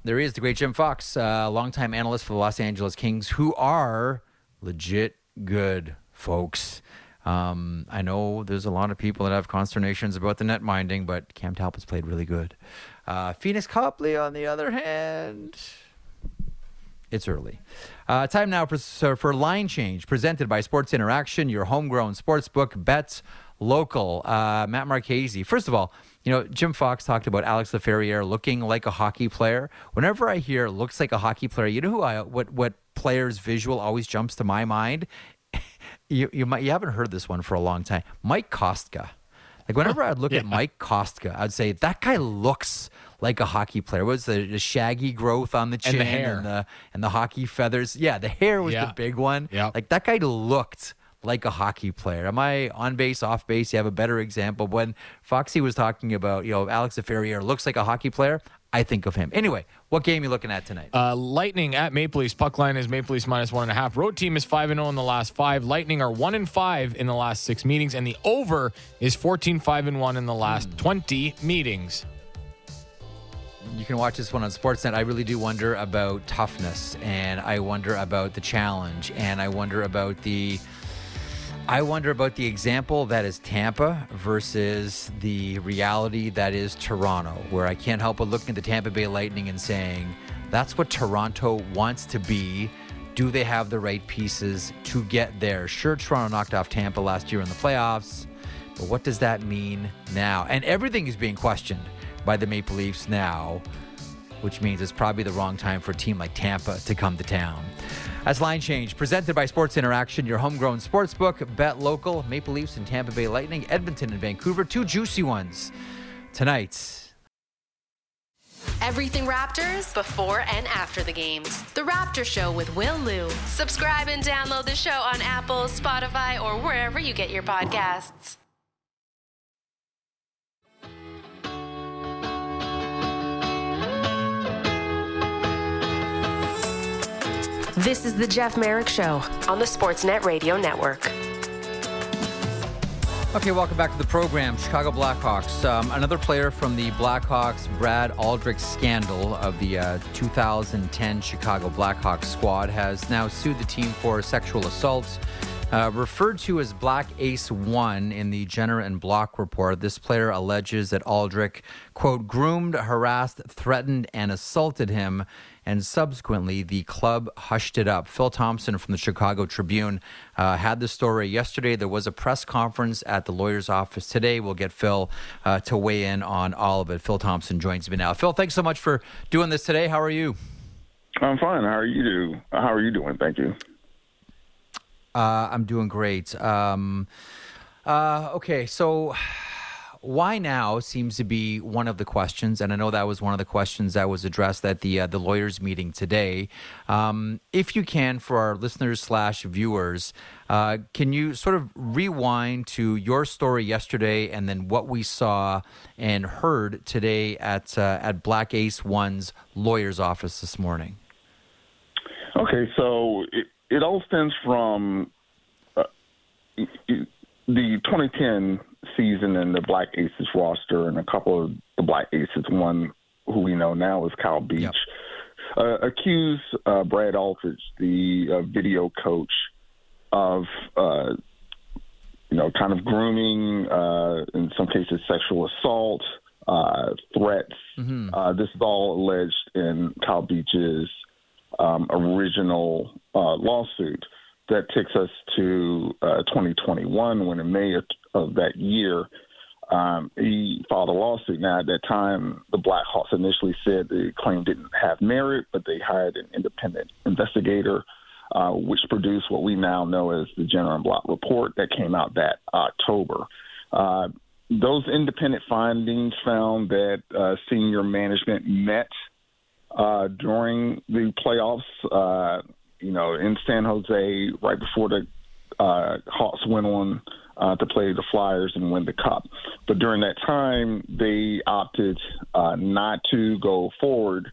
There is the great Jim Fox, uh, longtime analyst for the Los Angeles Kings, who are legit good folks. Um, I know there's a lot of people that have consternations about the net minding, but Cam Talbot's played really good. Uh, Pheonix Copley, on the other hand, it's early. Uh, time now for, for line change, presented by Sports Interaction, your homegrown sportsbook bets local. Uh, Matt Marchese. First of all, you know, Jim Fox talked about Alex Laferriere looking like a hockey player. Whenever I hear looks like a hockey player, you know who I what what player's visual always jumps to my mind? you you might you haven't heard this one for a long time. Mike Kostka. Like whenever I'd look yeah. at Mike Kostka, I'd say that guy looks like a hockey player. Was the, the shaggy growth on the chin and the and the, and the hockey feathers? Yeah, the hair was yeah. the big one. Yeah. Like that guy looked like a hockey player. Am I on base, off base? You have a better example. When Foxy was talking about, you know, Alex Ferrier looks like a hockey player, I think of him. Anyway, what game are you looking at tonight? Uh, Lightning at Maple Leafs. Puck line is Maple Leafs minus one and a half. Road team is five and zero in the last five. Lightning are one and five in the last six meetings, and the over is 14 5 and one in the last 20 meetings. you can watch this one on Sportsnet. I really do wonder about toughness, and I wonder about the challenge, and I wonder about the. I wonder about the example that is Tampa versus the reality that is Toronto, where I can't help but looking at the Tampa Bay Lightning and saying, that's what Toronto wants to be. Do they have the right pieces to get there? Sure, Toronto knocked off Tampa last year in the playoffs, but what does that mean now? And everything is being questioned by the Maple Leafs now, which means it's probably the wrong time for a team like Tampa to come to town. That's Line Change, presented by Sports Interaction, your homegrown sports book. Bet local, Maple Leafs and Tampa Bay Lightning, Edmonton and Vancouver, two juicy ones tonight. Everything Raptors before and after the games. The Raptor Show with Will Lou. Subscribe and download the show on Apple, Spotify, or wherever you get your podcasts. This is the Jeff Marek Show on the Sportsnet Radio Network. Okay, welcome back to the program. Chicago Blackhawks. Um, another player from the Blackhawks, Brad Aldrich scandal of the uh, 2010 Chicago Blackhawks squad, has now sued the team for sexual assault. Uh, referred to as Black Ace 1 in the Jenner and Block report, this player alleges that Aldrich, quote, groomed, harassed, threatened, and assaulted him, and subsequently the club hushed it up. Phil Thompson from the Chicago Tribune uh, had the story yesterday. There was a press conference at the lawyer's office today. We'll get Phil uh, to weigh in on all of it. Phil Thompson joins me now. Phil, thanks so much for doing this today. How are you? I'm fine. How are you do? How are you doing? Thank you. Uh, I'm doing great. Um, uh, okay, so why now seems to be one of the questions, and I know that was one of the questions that was addressed at the uh, the lawyers' meeting today. Um, if you can, for our listeners slash viewers, uh, can you sort of rewind to your story yesterday, and then what we saw and heard today at uh, at Black Ace One's lawyer's office this morning? Okay, so it, it all stems from uh, the 2010 season and the Black Aces roster, and a couple of the Black Aces, one who we know now is Kyle Beach, Yep. uh, accused uh, Brad Aldrich, the uh, video coach, of uh, you know kind of grooming, uh, in some cases sexual assault, uh, threats. Uh, this is all alleged in Kyle Beach's um, original uh, lawsuit that takes us to uh, 2021 when in May of, that year um, he filed a lawsuit. Now at that time the Blackhawks initially said the claim didn't have merit, but they hired an independent investigator. Uh, which produced what we now know as the Jenner and Block report that came out that October. Uh, those independent findings found that uh, senior management met uh, during the playoffs. Uh, you know, in San Jose, right before the uh, Hawks went on uh, to play the Flyers and win the Cup. But during that time, they opted uh, not to go forward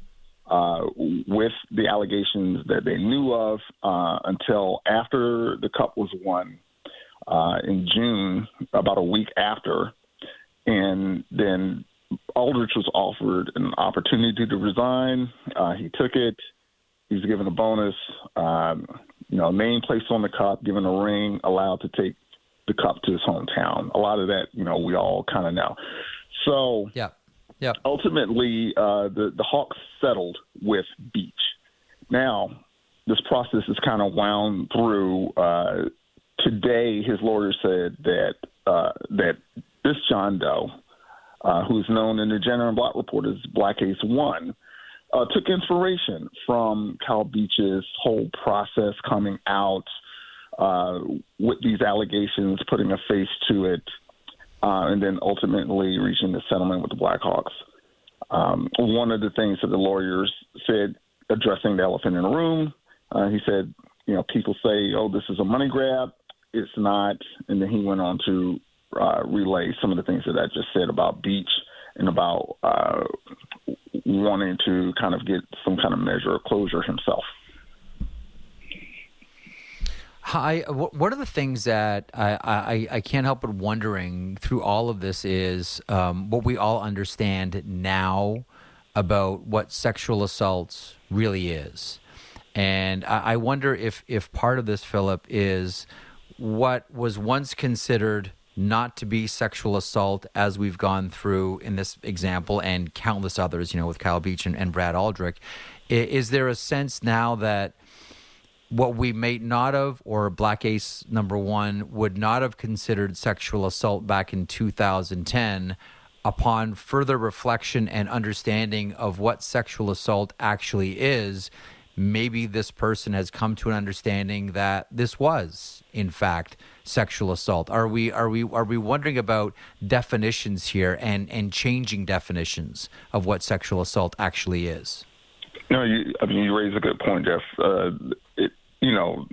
uh, with the allegations that they knew of uh, until after the Cup was won uh, in June, about a week after. And then Aldrich was offered an opportunity to resign. Uh, he took it. He was given a bonus, um, you know, name placed on the cup, given a ring, allowed to take the cup to his hometown. A lot of that, you know, we all kind of know. So Yeah, yeah. ultimately, uh, the the Hawks settled with Beach. Now, this process is kind of wound through. Uh, today, his lawyer said that uh, that this John Doe, uh, who's known in the Jenner and Block report as Black Ace One, uh, took inspiration from Cal Beach's whole process coming out uh, with these allegations, putting a face to it, uh, and then ultimately reaching the settlement with the Blackhawks. Um, one of the things that the lawyers said, addressing the elephant in the room, uh, he said, you know, people say, oh, this is a money grab. It's not. And then he went on to uh, relay some of the things that I just said about Beach and about uh, wanting to kind of get some kind of measure of closure himself. Hi. One of the things that I, I, I, can't help but wondering through all of this is um, what we all understand now about what sexual assault really is. And I, I wonder if, if part of this, Philip, is what was once considered not to be sexual assault as we've gone through in this example and countless others, you know, with Kyle Beach and, and Brad Aldrich. Is there a sense now that what we may not have, or Black Ace number one would not have considered sexual assault back in 2010, upon further reflection and understanding of what sexual assault actually is, maybe this person has come to an understanding that this was, in fact, sexual assault. Are we are we are we wondering about definitions here and and changing definitions of what sexual assault actually is? No, you, I mean you raise a good point, Jeff. Uh, it, you know,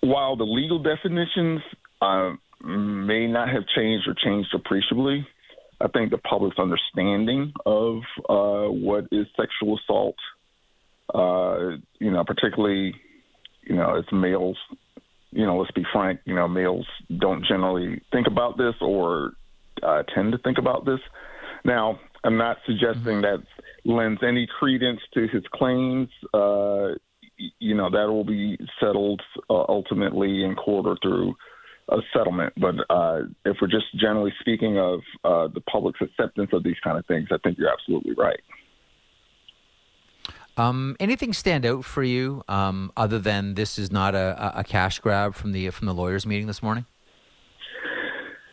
while the legal definitions uh, may not have changed or changed appreciably, I think the public's understanding of uh, what is sexual assault, uh, you know, particularly, you know, as males, you know, let's be frank, you know, males don't generally think about this or uh, tend to think about this. Now, I'm not suggesting mm-hmm. that lends any credence to his claims. Uh, you know, that will be settled uh, ultimately in court or through a settlement. But uh, if we're just generally speaking of uh, the public's acceptance of these kind of things, I think you're absolutely right. Um, anything stand out for you um, other than this is not a, a, cash grab from the from the lawyers meeting this morning?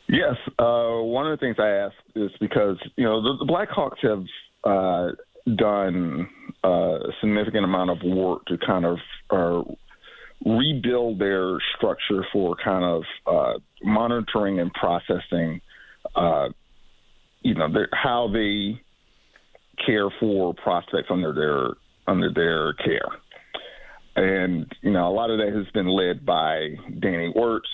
Yes, uh, one of the things I asked is because you know the, the Blackhawks have uh, done uh, a significant amount of work to kind of uh, rebuild their structure for kind of uh, monitoring and processing, uh, you know, their, how they care for prospects under their under their care. And you know, a lot of that has been led by Danny Wirtz,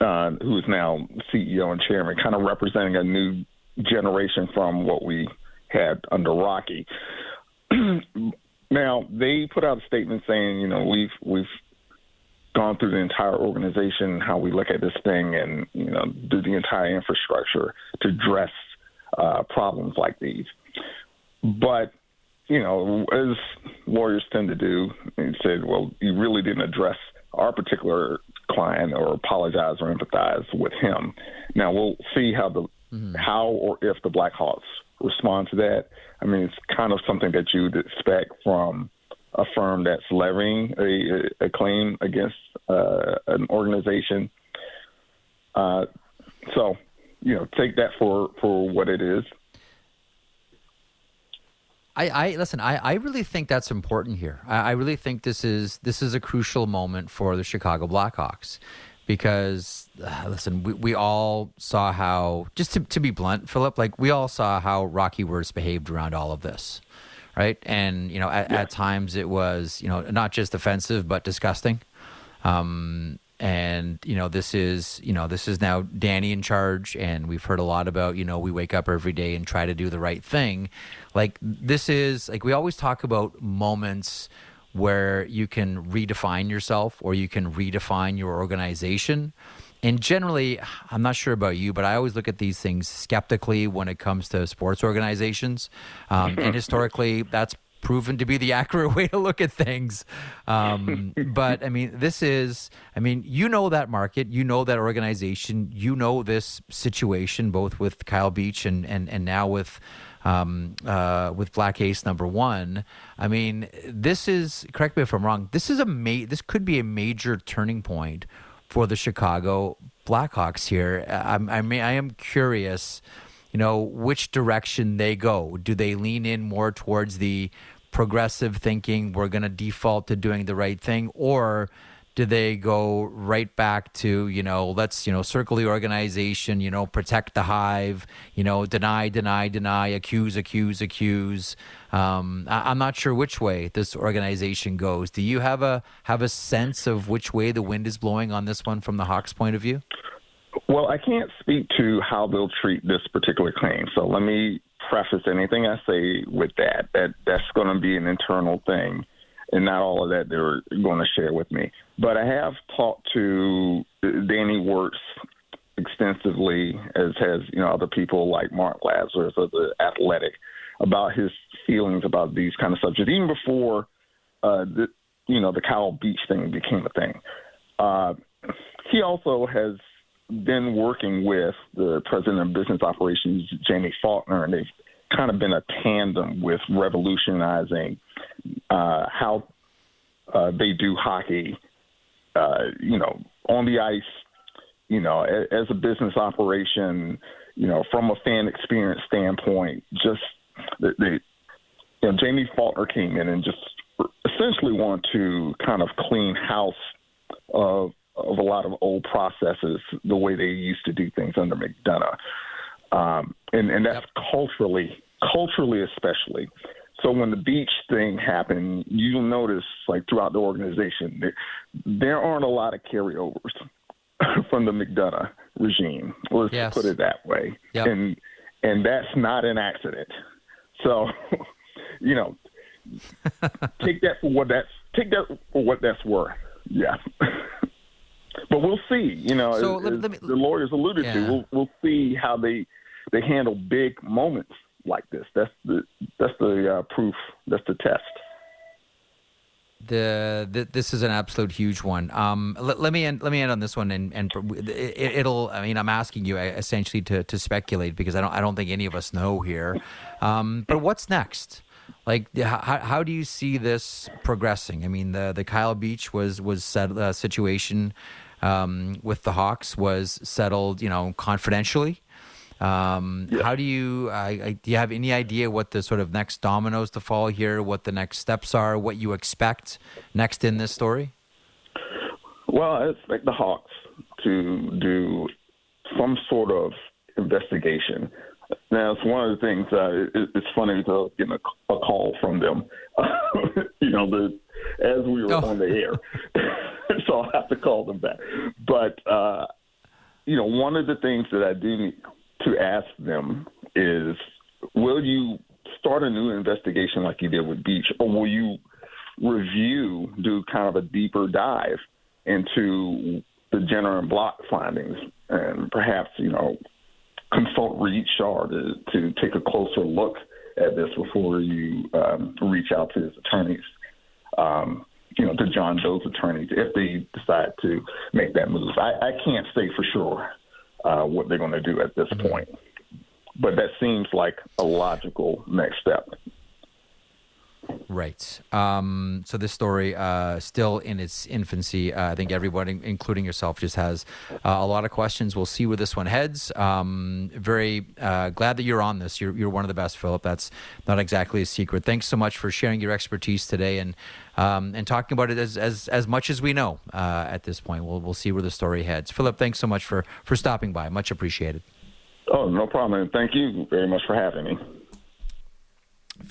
uh, who is now CEO and chairman, kind of representing a new generation from what we had under Rocky. now they put out a statement saying, you know, we've we've gone through the entire organization, how we look at this thing, and you know, do the entire infrastructure to address uh, problems like these. But you know, as lawyers tend to do, and said, well, you really didn't address our particular client or apologize or empathize with him. Now we'll see how the mm-hmm. how or if the Blackhawks respond to that. I mean, it's kind of something that you'd expect from a firm that's levying a, a claim against uh, an organization. Uh, so, you know, take that for, for what it is. I, I listen. I, I really think that's important here. I, I really think this is this is a crucial moment for the Chicago Blackhawks because uh, listen, we, we all saw how just to, to be blunt, Philip, like we all saw how Rocky Wirtz behaved around all of this, right? And you know, at, yeah. at times it was you know not just offensive but disgusting. Um, and you know this is you know this is now Danny in charge, and we've heard a lot about you know we wake up every day and try to do the right thing. Like this is like we always talk about moments where you can redefine yourself or you can redefine your organization. And generally, I'm not sure about you, but I always look at these things skeptically when it comes to sports organizations. Um, and historically, that's proven to be the accurate way to look at things. Um, but I mean, this is, I mean, you know that market, you know that organization, you know this situation, both with Kyle Beach and, and, and now with um, uh, with Black Ace number one. I mean, this is correct me if I'm wrong. This is a ma- This could be a major turning point for the Chicago Blackhawks here. I'm, I mean, I am curious. You know which direction they go. Do they lean in more towards the progressive thinking? We're going to default to doing the right thing, or do they go right back to you know let's you know circle the organization you know protect the hive you know deny deny deny accuse accuse accuse um, I, am not sure which way this organization goes do you have a have a sense of which way the wind is blowing on this one from the hawks point of view well i can't speak to how they'll treat this particular claim so let me preface anything I say with that. That that's going to be an internal thing, and not all of that they're going to share with me. But I have talked to Danny Wirtz extensively, as has you know other people like Mark Lazerus of the Athletic, about his feelings about these kind of subjects, even before uh, the you know the Kyle Beach thing became a thing. Uh, he also has been working with the president of business operations, Jaime Faulkner, and they've kind of been a tandem with revolutionizing uh, how uh, they do hockey. Uh, you know, on the ice, you know, as a business operation, you know, from a fan experience standpoint, just they, you know, Jaime Faulkner came in and just essentially want to kind of clean house of of a lot of old processes, the way they used to do things under McDonough, um, and and that's yep. culturally, culturally especially. So when the beach thing happened, you'll notice like throughout the organization, there, there aren't a lot of carryovers from the McDonough regime. Let's yes. put it that way. Yep. And and that's not an accident. So, you know, take that for what that's take that for what that's worth. Yeah. we'll see. You know, so as, let, let me, the lawyers alluded yeah. to, we'll we'll see how they they handle big moments like this. That's the that's the uh, proof. That's the test. The, the, this is an absolute huge one. Um, let, let, me end. Let me end on this one, and and it, will I mean, I'm asking you uh, essentially to to speculate because I don't I don't think any of us know here. Um, but what's next? Like, how, how do you see this progressing? I mean, the the Kyle Beach was was set, uh, situation um, with the Hawks was settled, you know, confidentially. Um, yeah. How do you uh, do? You have any idea what the sort of next dominoes to fall here? What the next steps are? What you expect next in this story? Well, I expect the Hawks to do some sort of investigation. Now, it's one of the things. Uh, it, it's funny to get a, a call from them. you know, the, as we were oh. on the air, so I'll have to call them back. But uh, you know, one of the things that I do need to ask them is, will you start a new investigation like you did with Beach, or will you review, do kind of a deeper dive into the Jenner and Block findings, and perhaps you know consult Reid Schar to, to take a closer look at this before you um, reach out to his attorneys, um, you know, to John Doe's attorneys if they decide to make that move. I, I can't say for sure uh, what they're going to do at this mm-hmm. point, but that seems like a logical next step. Right. Um, so this story, uh, still in its infancy, uh, I think everybody, including yourself, just has uh, a lot of questions. We'll see where this one heads. Um, very uh, glad that you're on this. You're, you're one of the best, Philip. That's not exactly a secret. Thanks so much for sharing your expertise today and um, and talking about it as, as, as much as we know uh, at this point. We'll, we'll see where the story heads. Philip, thanks so much for, for stopping by. Much appreciated. Oh, no problem. And thank you very much for having me.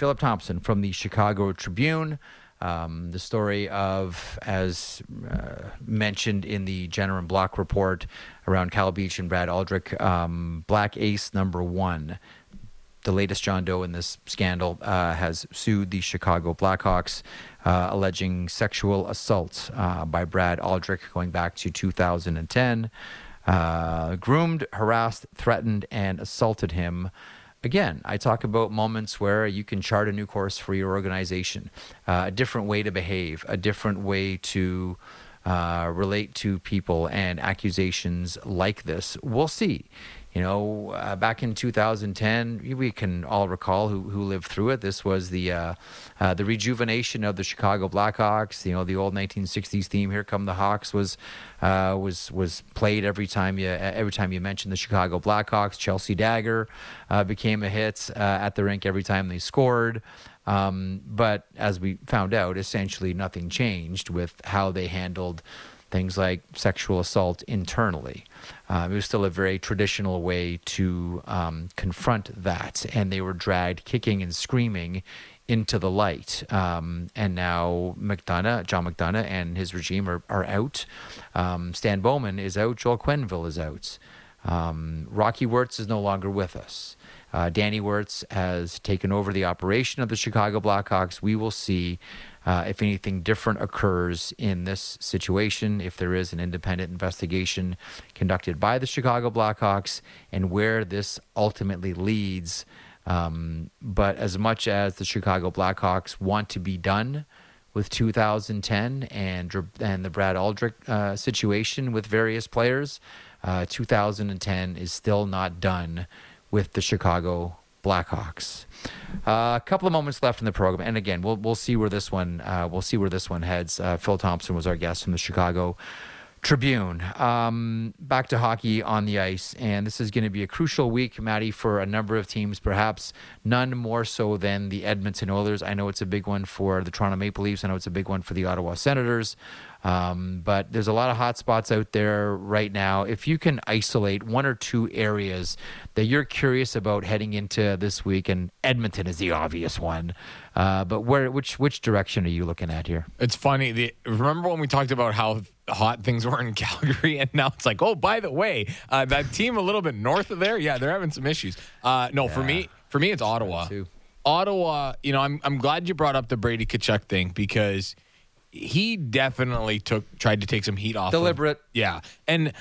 Philip Thompson from the Chicago Tribune. Um, the story of, as uh, mentioned in the Jenner and Block report around Kyle Beach and Brad Aldrich, um, Black Ace number one, the latest John Doe in this scandal, uh, has sued the Chicago Blackhawks, uh, alleging sexual assault uh, by Brad Aldrich going back to 2010. Uh, groomed, harassed, threatened, and assaulted him again, I talk about moments where you can chart a new course for your organization, uh, a different way to behave, a different way to uh, relate to people, and accusations like this. We'll see. You know, uh, back in 2010, we can all recall who, who lived through it. This was the uh, uh, the rejuvenation of the Chicago Blackhawks. You know, the old 1960s theme "Here Come the Hawks" was uh, was was played every time you every time you mentioned the Chicago Blackhawks. Chelsea Dagger uh, became a hit uh, at the rink every time they scored. Um, but as we found out, essentially nothing changed with how they handled things like sexual assault internally. Um, it was still a very traditional way to um, confront that, and they were dragged kicking and screaming into the light. Um, and now McDonough, John McDonough, and his regime are, are out. Um, Stan Bowman is out. Joel Quenneville is out. Um, Rocky Wirtz is no longer with us. Uh, Danny Wirtz has taken over the operation of the Chicago Blackhawks. We will see uh, if anything different occurs in this situation, if there is an independent investigation conducted by the Chicago Blackhawks, and where this ultimately leads. Um, but as much as the Chicago Blackhawks want to be done with 2010 and and the Brad Aldrich uh, situation with various players, uh, 2010 is still not done with the Chicago Blackhawks. Uh, a couple of moments left in the program, and again, we'll we'll see where this one uh, we'll see where this one heads. Uh, Phil Thompson was our guest from the Chicago Tribune. Um, back to hockey on the ice, and this is going to be a crucial week, Maddie, for a number of teams. Perhaps none more so than the Edmonton Oilers. I know it's a big one for the Toronto Maple Leafs. I know it's a big one for the Ottawa Senators. Um, but there's a lot of hot spots out there right now. If you can isolate one or two areas that you're curious about heading into this week, and Edmonton is the obvious one, uh, but where which which direction are you looking at here? It's funny. The, remember when we talked about how hot things were in Calgary, and now it's like, oh, by the way, uh, that team a little bit north of there, yeah, they're having some issues. Uh, no, yeah. for me, for me, it's Ottawa. Ottawa, you know, I'm I'm glad you brought up the Brady Tkachuk thing because he definitely took tried to take some heat off. Deliberate. Of, yeah, and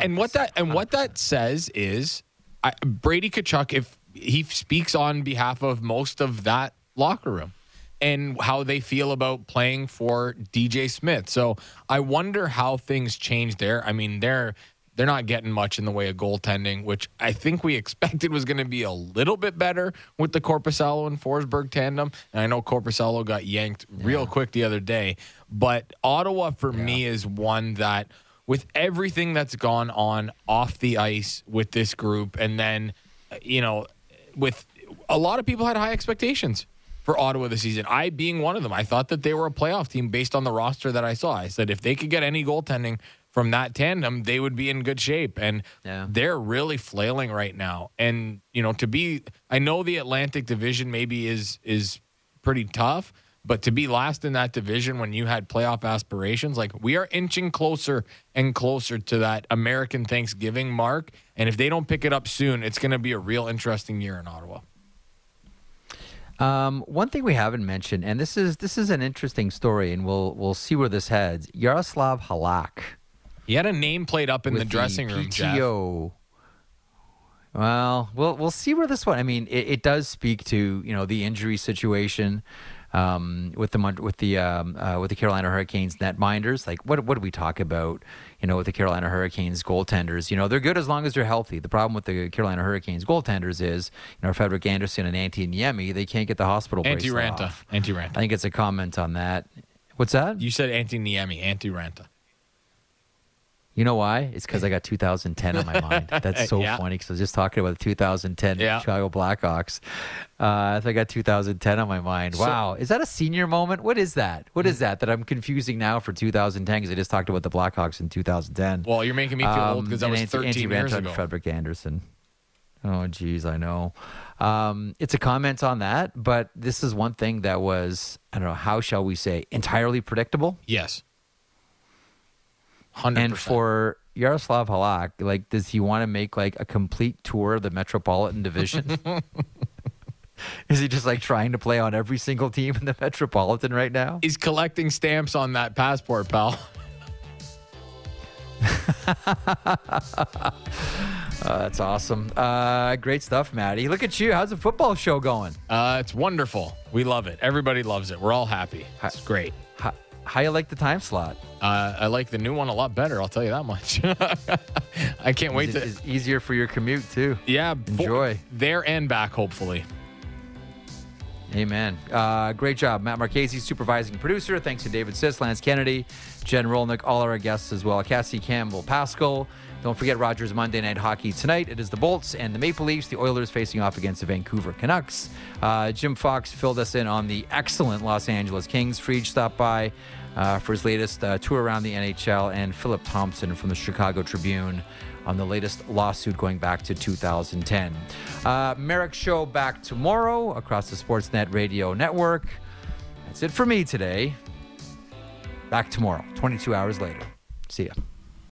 and what that and what that says is I, Brady Tkachuk, if he speaks on behalf of most of that locker room and how they feel about playing for DJ Smith. So I wonder how things change there. I mean, they're they're not getting much in the way of goaltending, which I think we expected was going to be a little bit better with the Korpisalo and Forsberg tandem. And I know Korpisalo got yanked real quick the other day, but Ottawa for yeah. me is one that with everything that's gone on off the ice with this group and then uh, you know with a lot of people had high expectations for Ottawa this season. I being one of them. I thought that they were a playoff team based on the roster that I saw. I said if they could get any goaltending from that tandem, they would be in good shape. And yeah. they're really flailing right now. And, you know, to be I know the Atlantic division maybe is is pretty tough, but to be last in that division when you had playoff aspirations, like we are inching closer and closer to that American Thanksgiving mark. And if they don't pick it up soon, it's going to be a real interesting year in Ottawa. Um, one thing we haven't mentioned, and this is this is an interesting story, and we'll we'll see where this heads. Yaroslav Halak he had a name plate up in the dressing room. PTO. Jeff. Well, we'll we'll see where this one. I mean, it, it does speak to you know the injury situation um, with the with the um, uh, with the Carolina Hurricanes netminders. Like, what what do we talk about? You know, with the Carolina Hurricanes goaltenders. You know, they're good as long as they're healthy. The problem with the Carolina Hurricanes goaltenders is, you know, Frederik Andersen and Antti Niemi, they can't get the hospital. Antti Raanta. Antti Raanta. I think it's a comment on that. What's that? You said Antti Niemi. Antti Raanta. You know why? It's because I got 2010 on my mind. That's so yeah. funny because I was just talking about the 2010 yeah. Chicago Blackhawks. Uh, so I got 2010 on my mind. Wow, is that a senior moment? What is that? What is that that I'm confusing now for 2010? Because I just talked about the Blackhawks in 2010. Well, you're making me feel um, old because I was 13 Antti years ago. Frederik Andersen. Oh, geez, I know. Um, it's a comment on that, but this is one thing that was I don't know how shall we say entirely predictable. Yes. 100%. And for Yaroslav Halak, like, does he want to make like a complete tour of the Metropolitan Division? Is he just like trying to play on every single team in the Metropolitan right now? He's collecting stamps on that passport, pal. uh, that's awesome. Uh, great stuff, Maddie. Look at you. How's the football show going? Uh, it's wonderful. We love it. Everybody loves it. We're all happy. It's great. How, you like the time slot? Uh, I like the new one a lot better. I'll tell you that much. I can't wait to. It's easier for your commute too. Yeah, enjoy there and back. Hopefully. Amen. Uh, great job, Matt Marchese, supervising producer. Thanks to David Sis, Lance Kennedy, Jen Rolnick, all our guests as well. Cassie Campbell, Pascal. Don't forget Rogers Monday Night Hockey tonight. It is the Bolts and the Maple Leafs, the Oilers facing off against the Vancouver Canucks. Uh, Jim Fox filled us in on the excellent Los Angeles Kings. Freed stopped by uh, for his latest uh, tour around the NHL, and Philip Thompson from the Chicago Tribune on the latest lawsuit going back to 2010. Uh, Marek Show back tomorrow across the Sportsnet Radio Network. That's it for me today. Back tomorrow, 22 hours later. See ya.